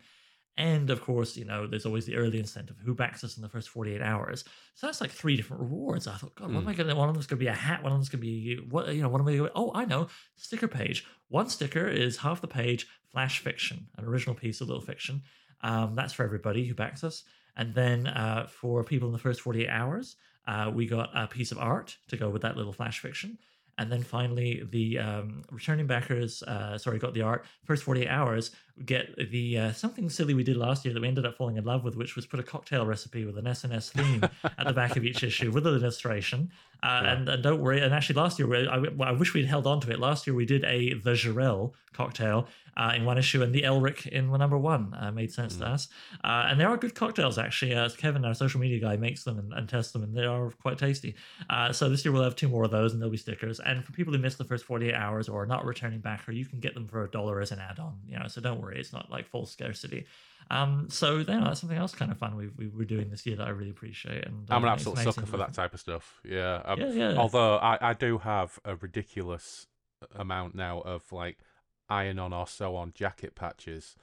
And of course, you know, there's always the early incentive who backs us in the first 48 hours. So that's like three different rewards. I thought, God, what am I hmm. going to? One of them's going to be a hat. One of them's going to be what? You know, what am I going to? Oh, I know, sticker page. One sticker is half the page, flash fiction, an original piece of little fiction. Um, that's for everybody who backs us. And then uh, for people in the first 48 hours, uh, we got a piece of art to go with that little flash fiction. And then finally, the um, returning backers, uh, sorry, got the art. First 48 hours, get the uh, something silly we did last year that we ended up falling in love with, which was put a cocktail recipe with an SNS theme at the back of each issue with an illustration. Uh, yeah. and, and don't worry. And actually, last year, I, I wish we'd held on to it. Last year, we did a the Jirel cocktail uh, in one issue, and the Elric in the number one uh, made sense mm. to us. Uh, and there are good cocktails, actually. Uh, Kevin, our social media guy, makes them and, and tests them, and they are quite tasty. Uh, so this year, we'll have two more of those, and there'll be stickers. And for people who missed the first 48 hours or are not returning back, or you can get them for a dollar as an add on. You know, so don't worry, it's not like full scarcity. Um, so you know, that's something else kind of fun we, we were doing this year that I really appreciate. And uh, I'm an absolute sucker for that type of stuff. Yeah. Um, yeah, yeah. Although I, I do have a ridiculous amount now of like iron on or so on jacket patches.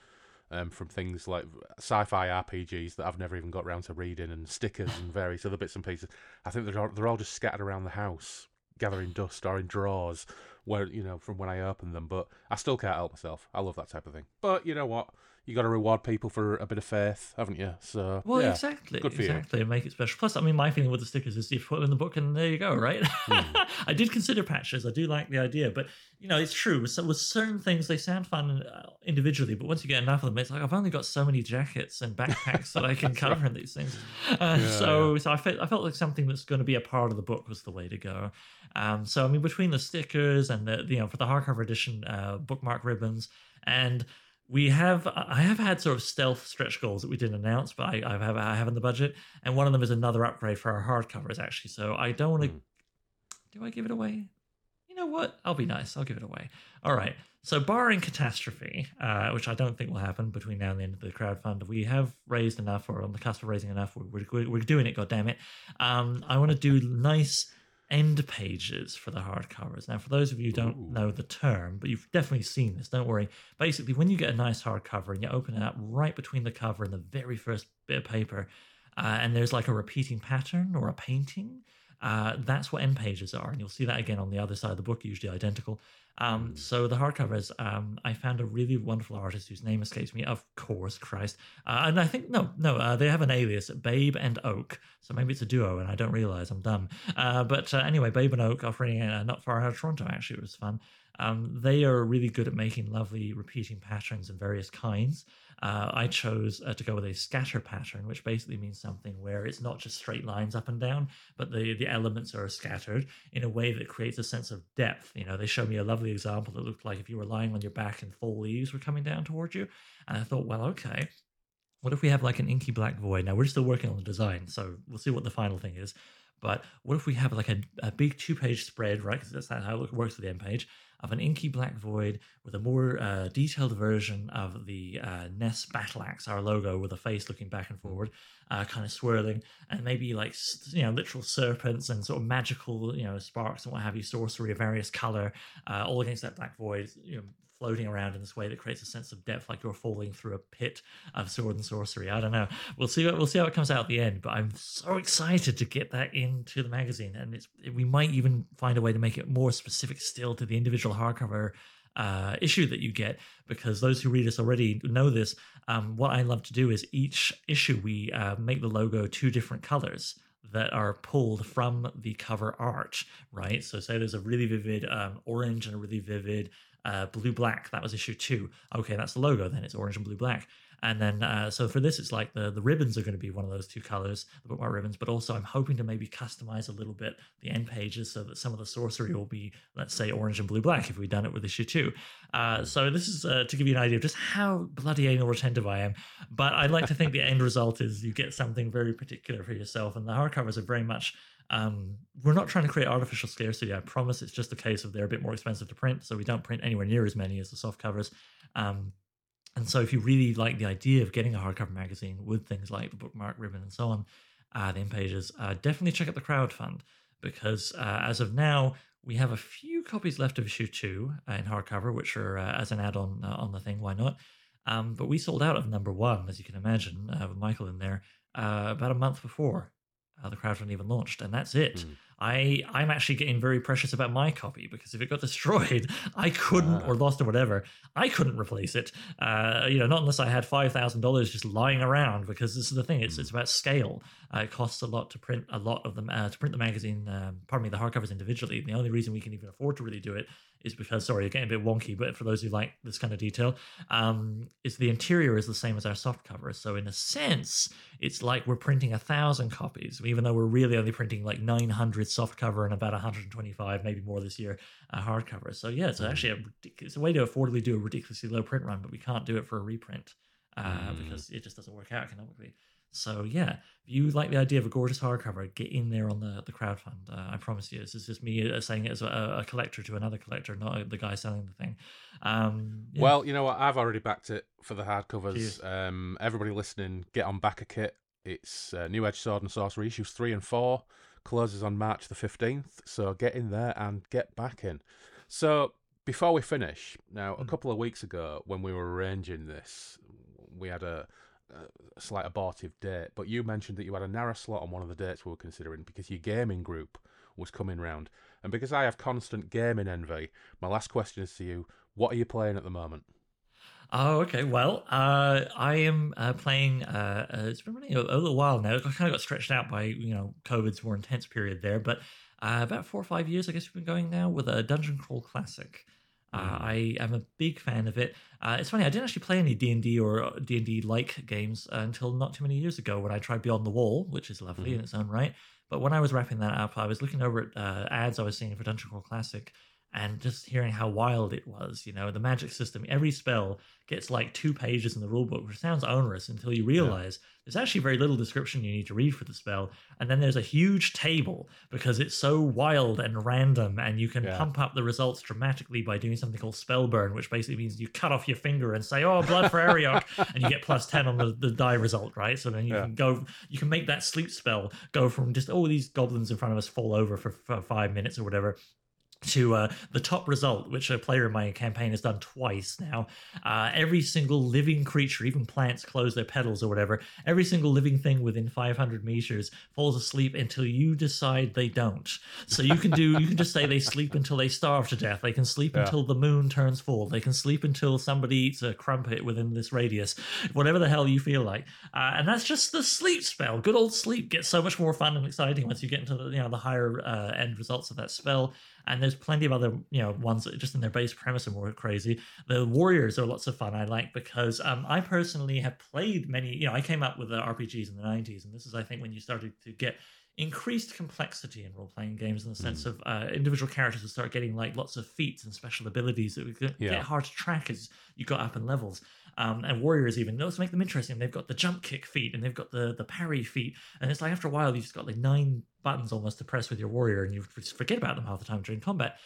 Um, from things like sci-fi RPGs that I've never even got around to reading, and stickers and various other bits and pieces. I think they're all, they're all just scattered around the house, gathering dust or in drawers where you know from when I open them. But I still can't help myself. I love that type of thing. But you know what? You got to reward people for a bit of faith, haven't you? So well, yeah, exactly, good for exactly, you. and make it special. Plus, I mean, my feeling with the stickers is you put them in the book, and there you go, right? Mm. I did consider patches. I do like the idea, but you know, it's true. With, with certain things, they sound fun uh, individually, but once you get enough of them, it's like I've only got so many jackets and backpacks that I can cover in these things. Uh, yeah, so, yeah. so I felt I felt like something that's going to be a part of the book was the way to go. Um, so, I mean, between the stickers and the you know for the hardcover edition uh, bookmark ribbons and we have I have had sort of stealth stretch goals that we didn't announce, but I, I have I have in the budget, and one of them is another upgrade for our hardcovers actually. So I don't want to. Mm. Do I give it away? You know what? I'll be nice. I'll give it away. All right. So barring catastrophe, uh, which I don't think will happen between now and the end of the crowdfund, we have raised enough, or on the cusp of raising enough. We're, we're, we're doing it. God damn it! Um, I want to do nice end pages for the hardcovers. Now, for those of you who don't Ooh. know the term, but you've definitely seen this, don't worry. Basically, when you get a nice hardcover and you open it up right between the cover and the very first bit of paper, uh, and there's like a repeating pattern or a painting, uh, that's what end pages are. And you'll see that again on the other side of the book, usually identical. Um, hmm. so the hardcovers, um, I found a really wonderful artist whose name escapes me. Of course, Christ. Uh, and I think no, no, uh, they have an alias, Babe and Oak. So maybe it's a duo, and I don't realize I'm dumb. Uh, but uh, anyway, Babe and Oak offering uh, not far out of Toronto. Actually, it was fun. Um, they are really good at making lovely repeating patterns of various kinds. Uh, I chose uh, to go with a scatter pattern, which basically means something where it's not just straight lines up and down, but the, the elements are scattered in a way that creates a sense of depth. You know, they showed me a lovely example that looked like if you were lying on your back and full leaves were coming down towards you. And I thought, well, okay, what if we have like an inky black void? Now we're still working on the design, so we'll see what the final thing is. But what if we have like a, a big two page spread, right? Because that's how it works with the end page of an inky black void with a more uh, detailed version of the uh, Ness battle axe, our logo, with a face looking back and forward, uh, kind of swirling, and maybe like you know literal serpents and sort of magical you know sparks and what have you, sorcery of various color, uh, all against that black void, you know, floating around in this way that creates a sense of depth, like you're falling through a pit of sword and sorcery. I don't know. We'll see. What, we'll see how it comes out at the end. But I'm so excited to get that into the magazine, and it's we might even find a way to make it more specific still to the individual hardcover uh, issue that you get because those who read us already know this. Um, what I love to do is each issue we uh, make the logo two different colors that are pulled from the cover art, right? So say there's a really vivid um, orange and a really vivid uh, blue black. That was issue two. Okay, that's the logo. Then it's orange and blue black. And then, uh, so for this, it's like the, the ribbons are going to be one of those two colors, the bookmark ribbons. But also, I'm hoping to maybe customize a little bit the end pages so that some of the sorcery will be, let's say, orange and blue black if we've done it with issue two. Uh, so this is uh, to give you an idea of just how bloody anal retentive I am. But I'd like to think the end result is you get something very particular for yourself. And the hardcovers are very much um, we're not trying to create artificial scarcity. I promise. It's just a case of they're a bit more expensive to print, so we don't print anywhere near as many as the soft covers. Um, and so, if you really like the idea of getting a hardcover magazine with things like the bookmark ribbon and so on, uh, the in pages, uh, definitely check out the crowdfund because uh, as of now, we have a few copies left of issue two uh, in hardcover, which are uh, as an add-on uh, on the thing. Why not? Um, but we sold out of number one, as you can imagine, with Michael in there, about a month before uh, the crowdfunding even launched, and that's it. Mm. I I'm actually getting very precious about my copy because if it got destroyed, I couldn't uh. or lost or whatever, I couldn't replace it. Uh, you know, not unless I had five thousand dollars just lying around. Because this is the thing; it's mm. it's about scale. Uh, it costs a lot to print a lot of them uh, to print the magazine. Um, pardon me, the hardcovers individually. And the only reason we can even afford to really do it is because sorry, you're getting a bit wonky, but for those who like this kind of detail, um, is the interior is the same as our soft covers. So in a sense, it's like we're printing a thousand copies, even though we're really only printing like 900 soft cover and about 125, maybe more this year, uh, hardcover. So yeah, it's mm. actually a it's a way to affordably do a ridiculously low print run, but we can't do it for a reprint uh, mm. because it just doesn't work out economically. So yeah, if you like the idea of a gorgeous hardcover, get in there on the the crowdfund. Uh, I promise you, this is just me uh, saying it as a, a, collector to another collector, not the guy selling the thing. Um, yeah. Well, you know what? I've already backed it for the hardcovers. Um, everybody listening, get on BackerKit. It's uh, New Edge Sword and Sorcery issues three and four closes on March the fifteenth. So get in there and get back in. So before we finish, now a hmm. couple of weeks ago when we were arranging this, we had a a slight abortive date, but you mentioned that you had a narrow slot on one of the dates we were considering because your gaming group was coming round. And because I have constant gaming envy, my last question is to you: What are you playing at the moment? Oh, okay. Well, uh, I am uh, playing. Uh, uh it's been running a, a, little while now. I kind of got stretched out by you know COVID's more intense period there, but uh, about four or five years, I guess we've been going now with a Dungeon Crawl Classic. Uh, mm. I am a big fan of it. Uh, it's funny, I didn't actually play any D and D or D and D like games until not too many years ago when I tried Beyond the Wall, which is lovely mm. in its own right. But when I was wrapping that up, I was looking over at uh, ads I was seeing for Dungeon Crawl Classic, and just hearing how wild it was. You know, the magic system, every spell gets like two pages in the rulebook, which sounds onerous until you realize yeah. there's actually very little description you need to read for the spell. And then there's a huge table because it's so wild and random, and you can yeah. pump up the results dramatically by doing something called spell burn, which basically means you cut off your finger and say, Oh, blood for Arioch, and you get plus 10 on the, the die result, right? So then you yeah. can go, you can make that sleep spell go from just, oh, these goblins in front of us fall over for, for five minutes or whatever to uh, the top result, which a player in my campaign has done twice now. Uh, every single living creature, even plants, close their petals or whatever. Every single living thing within 500 meters falls asleep until you decide they don't. So you can do, you can just say they sleep until they starve to death. They can sleep yeah. until the moon turns full. They can sleep until somebody eats a crumpet within this radius. Whatever the hell you feel like, uh, and that's just the sleep spell. Good old sleep gets so much more fun and exciting once you get into the you know the higher uh, end results of that spell and there's plenty of other you know ones that just in their base premise are more crazy the warriors are lots of fun i like because um, i personally have played many you know i came up with the rpgs in the 90s and this is i think when you started to get increased complexity in role-playing games in the sense mm. of uh, individual characters would start getting like lots of feats and special abilities that would get, yeah. get hard to track as you got up in levels Um, and warriors even those make them interesting. They've got the jump kick feet and they've got the the parry feet, and it's like after a while you've just got like nine buttons almost to press with your warrior, and you just forget about them half the time during combat.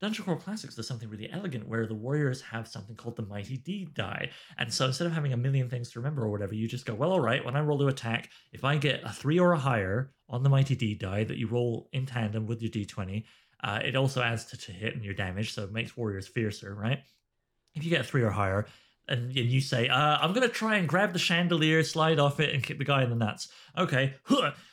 Dungeon Crawl Classics does something really elegant where the warriors have something called the Mighty Deed die. And so instead of having a million things to remember or whatever, you just go, well, all right, when I roll to attack, if I get a three or a higher on the Mighty Deed die that you roll in tandem with your D20, uh, it also adds to, to hit and your damage, so it makes warriors fiercer, right? If you get a three or higher, and, you say, uh, I'm going to try and grab the chandelier, slide off it, and kick the guy in the nuts. Okay.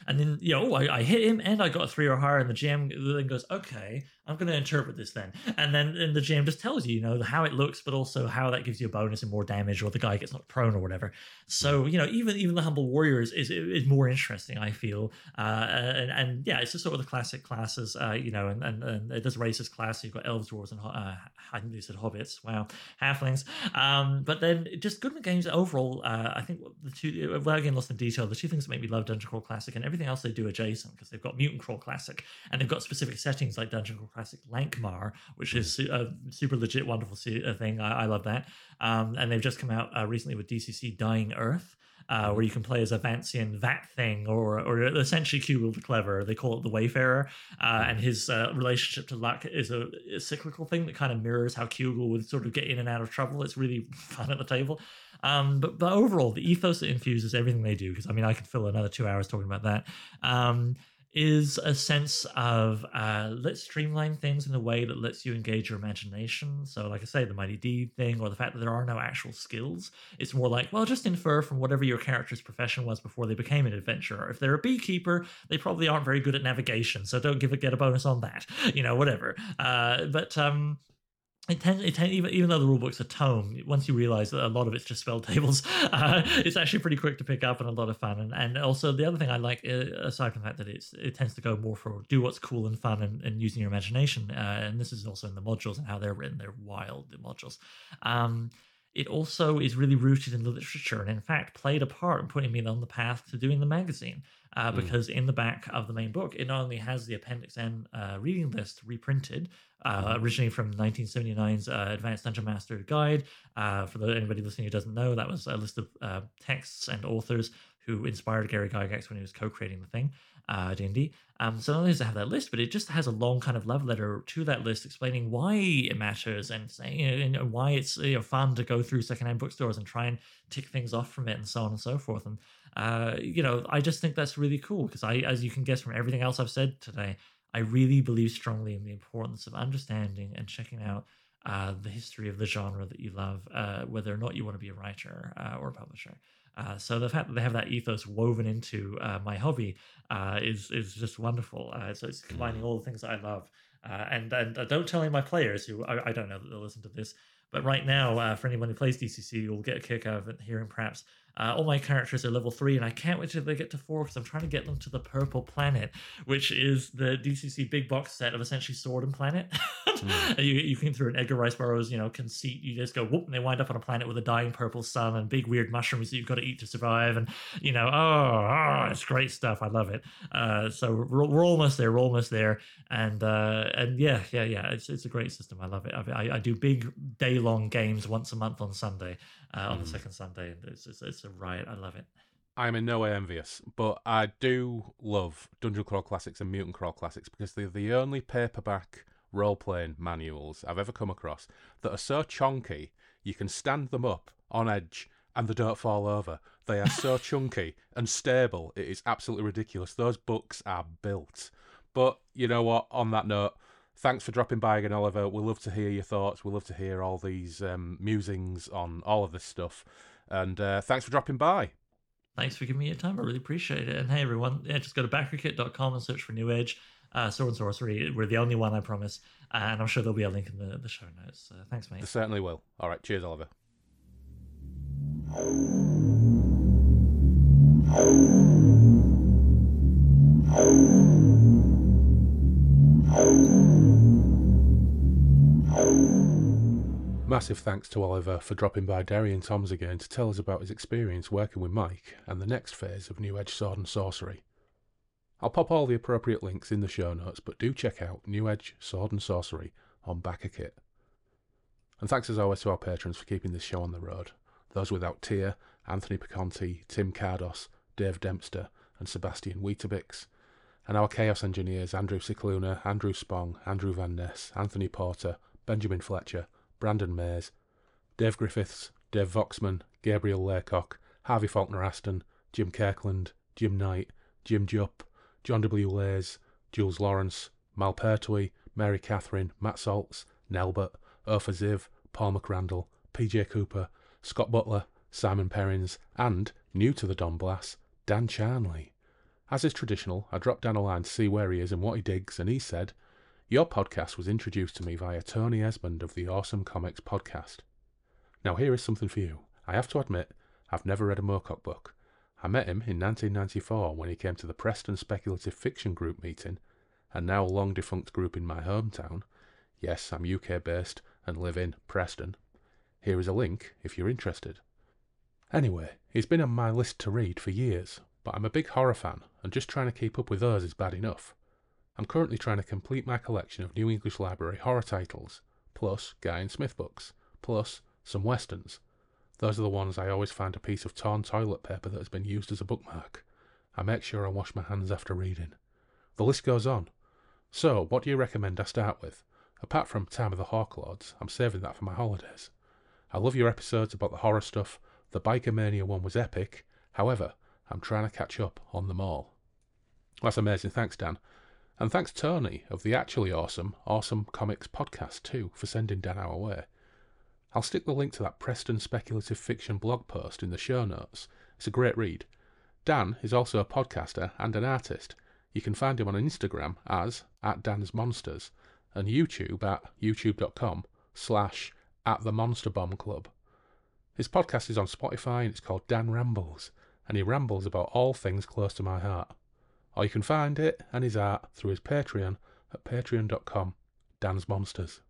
And then, you know, I, I hit him and I got a three or higher, and the GM then goes, okay, I'm going to interpret this then. And then and the GM just tells you, you know, how it looks, but also how that gives you a bonus and more damage, or the guy gets knocked prone or whatever. So, you know, even even the Humble Warrior is, is, is more interesting, I feel. Uh, and, and yeah, it's just sort of the classic classes, uh, you know, and, and, and it does race as class. You've got elves, dwarves, and uh, I think you said hobbits. Wow, halflings. Um, but then just good games overall. Uh, I think the two, well, again, lost in detail, the two things that make me love Dungeon Crawl Classic and everything else they do adjacent because they've got Mutant Crawl Classic and they've got specific settings like Dungeon Crawl Classic Lankhmar, which is a super legit, wonderful thing. I, I love that. Um, and they've just come out uh, recently with DCC Dying Earth. Uh, where you can play as a Vancian Vat thing, or or essentially Cugel the Clever. They call it the Wayfarer, uh, and his uh, relationship to luck is a, a, cyclical thing that kind of mirrors how Cugel would sort of get in and out of trouble. It's really fun at the table. Um, but but overall, the ethos that infuses everything they do, because I mean, I could fill another two hours talking about that. Um, is a sense of uh, let's streamline things in a way that lets you engage your imagination. So, like I say, the Mighty Deed thing, or the fact that there are no actual skills. It's more like, well, just infer from whatever your character's profession was before they became an adventurer. If they're a beekeeper, they probably aren't very good at navigation, so don't give a, get a bonus on that. You know, whatever. Uh, but um, it tends, it tends, even, even though the rulebook's a tome, once you realize that a lot of it's just spell tables, uh, it's actually pretty quick to pick up and a lot of fun. And, and also the other thing I like, uh, aside from the fact that it's it tends to go more for do what's cool and fun and, and using your imagination. Uh, and this is also in the modules and how they're written. They're wild the modules. Um, it also is really rooted in the literature and in fact played a part in putting me on the path to doing the magazine uh, mm. because in the back of the main book it not only has the appendix n uh, reading list reprinted uh, mm-hmm. originally from 1979's uh, Advanced Dungeon Master Guide. Uh, for the, anybody listening who doesn't know, that was a list of uh, texts and authors who inspired Gary Gygax when he was co-creating the thing, uh, D&D. Um, so not only does it have that list, but it just has a long kind of love letter to that list explaining why it matters and saying you know, why it's you know, fun to go through secondhand bookstores and try and tick things off from it and so on and so forth. And uh, you know, I just think that's really cool because I, as you can guess from everything else I've said today, I really believe strongly in the importance of understanding and checking out uh, the history of the genre that you love, uh, whether or not you want to be a writer uh, or a publisher. Uh, so the fact that they have that ethos woven into uh, my hobby is is just wonderful. so it's combining all the things that I love. and and don't tell any of my players who I, I, don't know that they'll listen to this, but right now, for anyone who plays DCC, you'll get a kick out of hearing perhaps uh, all my characters are level three, and I can't wait till they get to four because I'm trying to get them to the Purple Planet, which is the DCC big box set of essentially Sword and Planet. mm. you, you can through an Edgar Rice Burroughs, you know, conceit. You just go whoop, and they wind up on a planet with a dying purple sun and big weird mushrooms that you've got to eat to survive. And you know, oh, oh it's great stuff. I love it. Uh, so we're, we're, almost there. We're almost there. And uh, and yeah, yeah, yeah. It's it's a great system. I love it. I, I do big day long games once a month on Sunday uh, on mm. the second Sunday. It's, it's, it's a riot. I love it. I'm in no way envious, but I do love Dungeon Crawl Classics and Mutant Crawl Classics because they're the only paperback role playing manuals I've ever come across that are so chunky you can stand them up on edge and they don't fall over. They are so chunky and stable, it is absolutely ridiculous. Those books are built. But you know what? On that note, thanks for dropping by again, Oliver. We'd love to hear your thoughts. We'd love to hear all these um, musings on all of this stuff. And uh, thanks for dropping by. Thanks for giving me your time. I really appreciate it. And hey, everyone, yeah, just go to backerkit.com and search for New Edge. Uh, Sword and Sorcery. We're the only one, I promise. Uh, and I'm sure there'll be a link in the, the show notes. Uh, thanks, mate. There certainly will. All right. Cheers, Oliver. Massive thanks to Oliver for dropping by Derry and Toms again to tell us about his experience working with Mike and the next phase of New Edge Sword and Sorcery. I'll pop all the appropriate links in the show notes, but do check out New Edge Sword and Sorcery on Backer. And thanks as always to our patrons for keeping this show on the road. those without Tia, Anthony Piconti, Tim Cardos, Dave Dempster, and Sebastian Weetabix, and our Chaos engineers Andrew Cicluna, Andrew Spong, Andrew Van Ness, Anthony Porter, Benjamin Fletcher, Brandon Mays, Dave Griffiths, Dave Voxman, Gabriel Laycock, Harvey Faulkner Aston, Jim Kirkland, Jim Knight, Jim Jupp, John W. Lays, Jules Lawrence, Mal Pertwee, Mary Catherine, Matt Saltz, Nelbert, Urfa Ziv, Paul McRandall, PJ Cooper, Scott Butler, Simon Perrins, and, new to the Don Blass, Dan Charnley. As is traditional, I dropped down a line to see where he is and what he digs, and he said, Your podcast was introduced to me via Tony Esmond of the Awesome Comics podcast. Now, here is something for you. I have to admit, I've never read a Moorcock book. I met him in 1994 when he came to the Preston Speculative Fiction Group meeting, a now long defunct group in my hometown. Yes, I'm UK based and live in Preston. Here is a link if you're interested. Anyway, he's been on my list to read for years, but I'm a big horror fan, and just trying to keep up with those is bad enough. I'm currently trying to complete my collection of New English Library horror titles, plus Guy N. Smith books, plus some westerns. Those are the ones I always find a piece of torn toilet paper that has been used as a bookmark. I make sure I wash my hands after reading. The list goes on. So, what do you recommend I start with? Apart from Time of the Hawklords, I'm saving that for my holidays. I love your episodes about the horror stuff. The Biker Mania one was epic. However, I'm trying to catch up on them all. That's amazing. Thanks, Dan. And thanks, Tony, of the actually awesome Awesome Comics podcast, too, for sending Dan our way. I'll stick the link to that Preston speculative fiction blog post in the show notes. It's a great read. Dan is also a podcaster and an artist. You can find him on Instagram as at Dan's Monsters and YouTube at youtube.com slash at the Monster Bomb Club. His podcast is on Spotify and it's called Dan Rambles and he rambles about all things close to my heart. Or you can find it and his art through his Patreon at patreon.com, Dan's Monsters.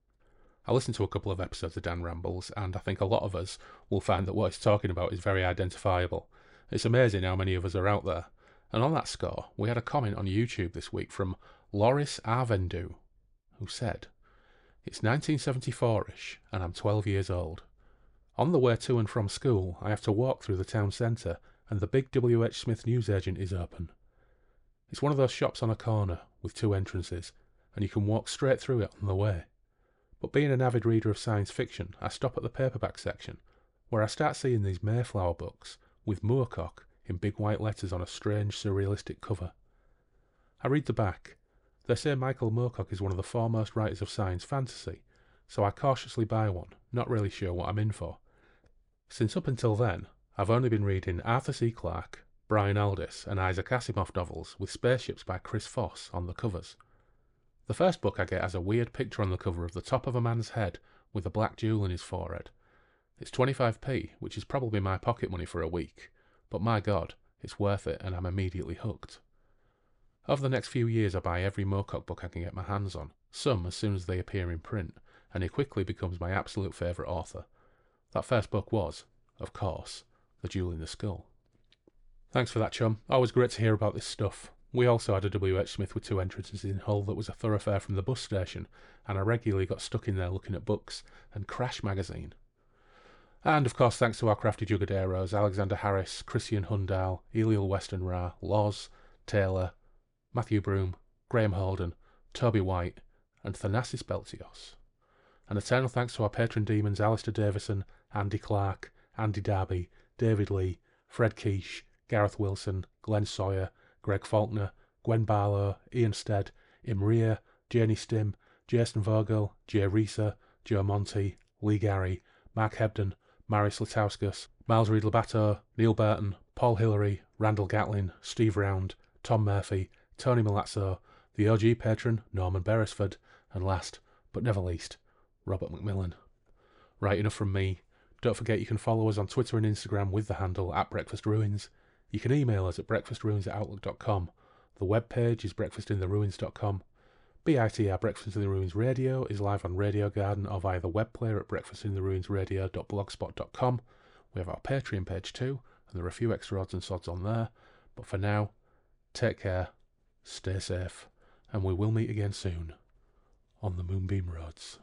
I listened to a couple of episodes of Dan Rambles, and I think a lot of us will find that what he's talking about is very identifiable. It's amazing how many of us are out there. And on that score, we had a comment on YouTube this week from Loris Arvendu, who said, It's 1974 ish, and I'm 12 years old. On the way to and from school, I have to walk through the town centre and the big W.H. Smith newsagent is open. It's one of those shops on a corner with two entrances, and you can walk straight through it on the way. But being an avid reader of science fiction, I stop at the paperback section, where I start seeing these Mayflower books with Moorcock in big white letters on a strange surrealistic cover. I read the back. They say Michael Moorcock is one of the foremost writers of science fantasy, so I cautiously buy one, not really sure what I'm in for. Since up until then, I've only been reading Arthur C. Clarke, Brian Aldiss, and Isaac Asimov novels with spaceships by Chris Foss on the covers. The first book I get has a weird picture on the cover of the top of a man's head with a black jewel in his forehead. It's 25p, which is probably my pocket money for a week, but my god, it's worth it and I'm immediately hooked. Over the next few years, I buy every Moorcock book I can get my hands on, some as soon as they appear in print, and he quickly becomes my absolute favourite author. That first book was, of course, the jewel in the skull. Thanks for that, chum. Always great to hear about this stuff. We also had a WH Smith with two entrances in Hull that was a thoroughfare from the bus station, and I regularly got stuck in there looking at books and Crash magazine. And of course, thanks to our crafty Jugaderos, Alexander Harris, Christian Hundal, Eliel Weston Ra, Loz, Taylor, Matthew Broom, Graham Holden, Toby White, and Thanasis Beltios. And eternal thanks to our patron demons Alistair Davison, Andy Clark, Andy Darby, David Lee, Fred Quiche, Gareth Wilson, Glenn Sawyer, Greg Faulkner, Gwen Barlow, Ian Stead, Imria, Janie Stim, Jason Vogel, Jay Reeser, Joe Monty, Lee Gary, Mark Hebden, Maris Latauskas, Miles Reed Labato, Neil Burton, Paul Hillary, Randall Gatlin, Steve Round, Tom Murphy, Tony Malazzo, the OG patron, Norman Beresford, and last, but never least, Robert McMillan. Right, enough from me. Don't forget you can follow us on Twitter and Instagram with the handle at Breakfast Ruins. You can email us at breakfastruins at outlook.com. The web page is breakfastintheruins.com. BITR Breakfast in the Ruins Radio is live on Radio Garden or via the web player at breakfastintheruinsradio.blogspot.com. We have our Patreon page too, and there are a few extra odds and sods on there. But for now, take care, stay safe, and we will meet again soon on the Moonbeam Roads.